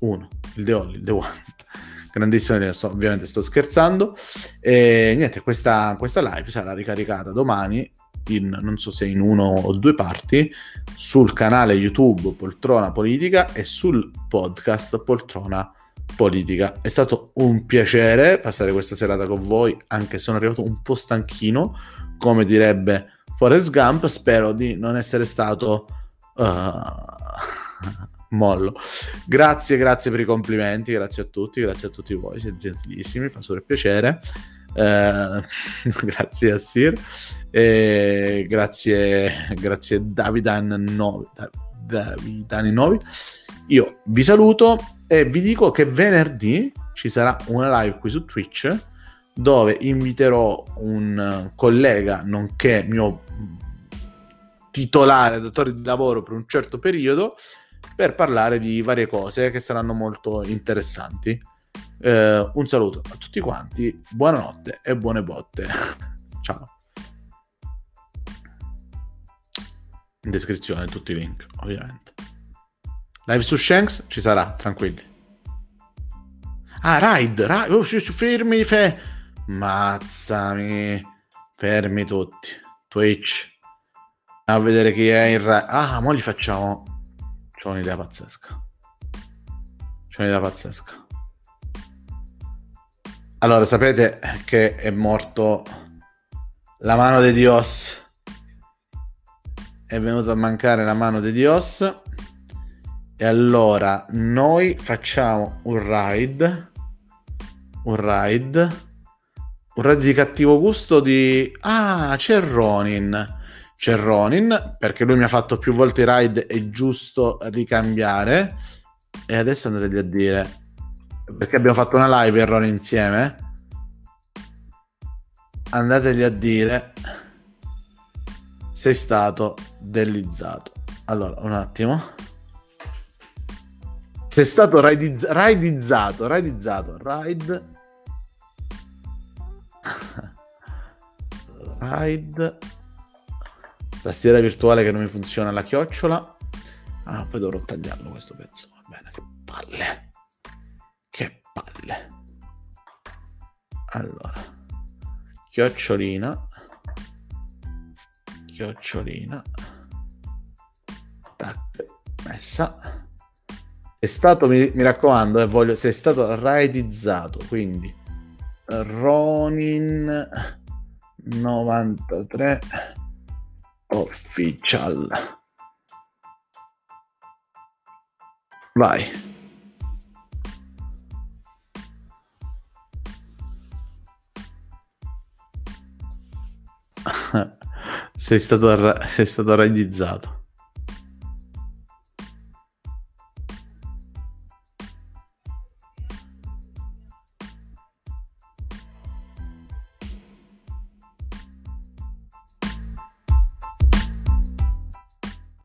uno, il The Only, The One. Grandissimo, ovviamente sto scherzando. E niente, questa, questa live sarà ricaricata domani in, non so se in uno o due parti, sul canale YouTube Poltrona Politica e sul podcast Poltrona Politica. È stato un piacere passare questa serata con voi, anche se sono arrivato un po' stanchino, come direbbe Forrest Gump. Spero di non essere stato... Uh, mollo. Grazie, grazie per i complimenti, grazie a tutti, grazie a tutti voi, siete gentilissimi, fa super piacere. Eh, grazie a Sir, eh, grazie, grazie Davidan Novi, Davidani Novi. Io vi saluto e vi dico che venerdì ci sarà una live qui su Twitch dove inviterò un collega nonché mio titolare datore di lavoro per un certo periodo per parlare di varie cose che saranno molto interessanti. Eh, un saluto a tutti quanti, buonanotte e buone botte. Ciao. In descrizione tutti i link, ovviamente. Live su Shanks ci sarà, tranquilli. Ah, Ride, ride. Oh, fermi, fe... Mazzami. Fermi tutti. Twitch. A vedere chi è il Ride. Ah, mo li facciamo... C'ho un'idea pazzesca. C'ho un'idea pazzesca. Allora, sapete che è morto la mano di Dios. È venuto a mancare la mano di Dios. E allora noi facciamo un ride. Un ride. Un ride di cattivo gusto di... Ah, c'è Ronin. C'è Ronin, perché lui mi ha fatto più volte i ride, è giusto ricambiare. E adesso andate a dire perché abbiamo fatto una live errore insieme andategli a dire sei stato delizzato allora un attimo sei stato raidizz- raidizzato raidizzato ride ride tastiera virtuale che non mi funziona la chiocciola. Ah poi dovrò tagliarlo questo pezzo va bene. Che palle. Che palle. Allora, chiocciolina, chiocciolina, tac, messa. È stato, mi, mi raccomando, eh, voglio, se è stato raidizzato, quindi Ronin 93 official. Vai. sei stato, sei stato raidizzato.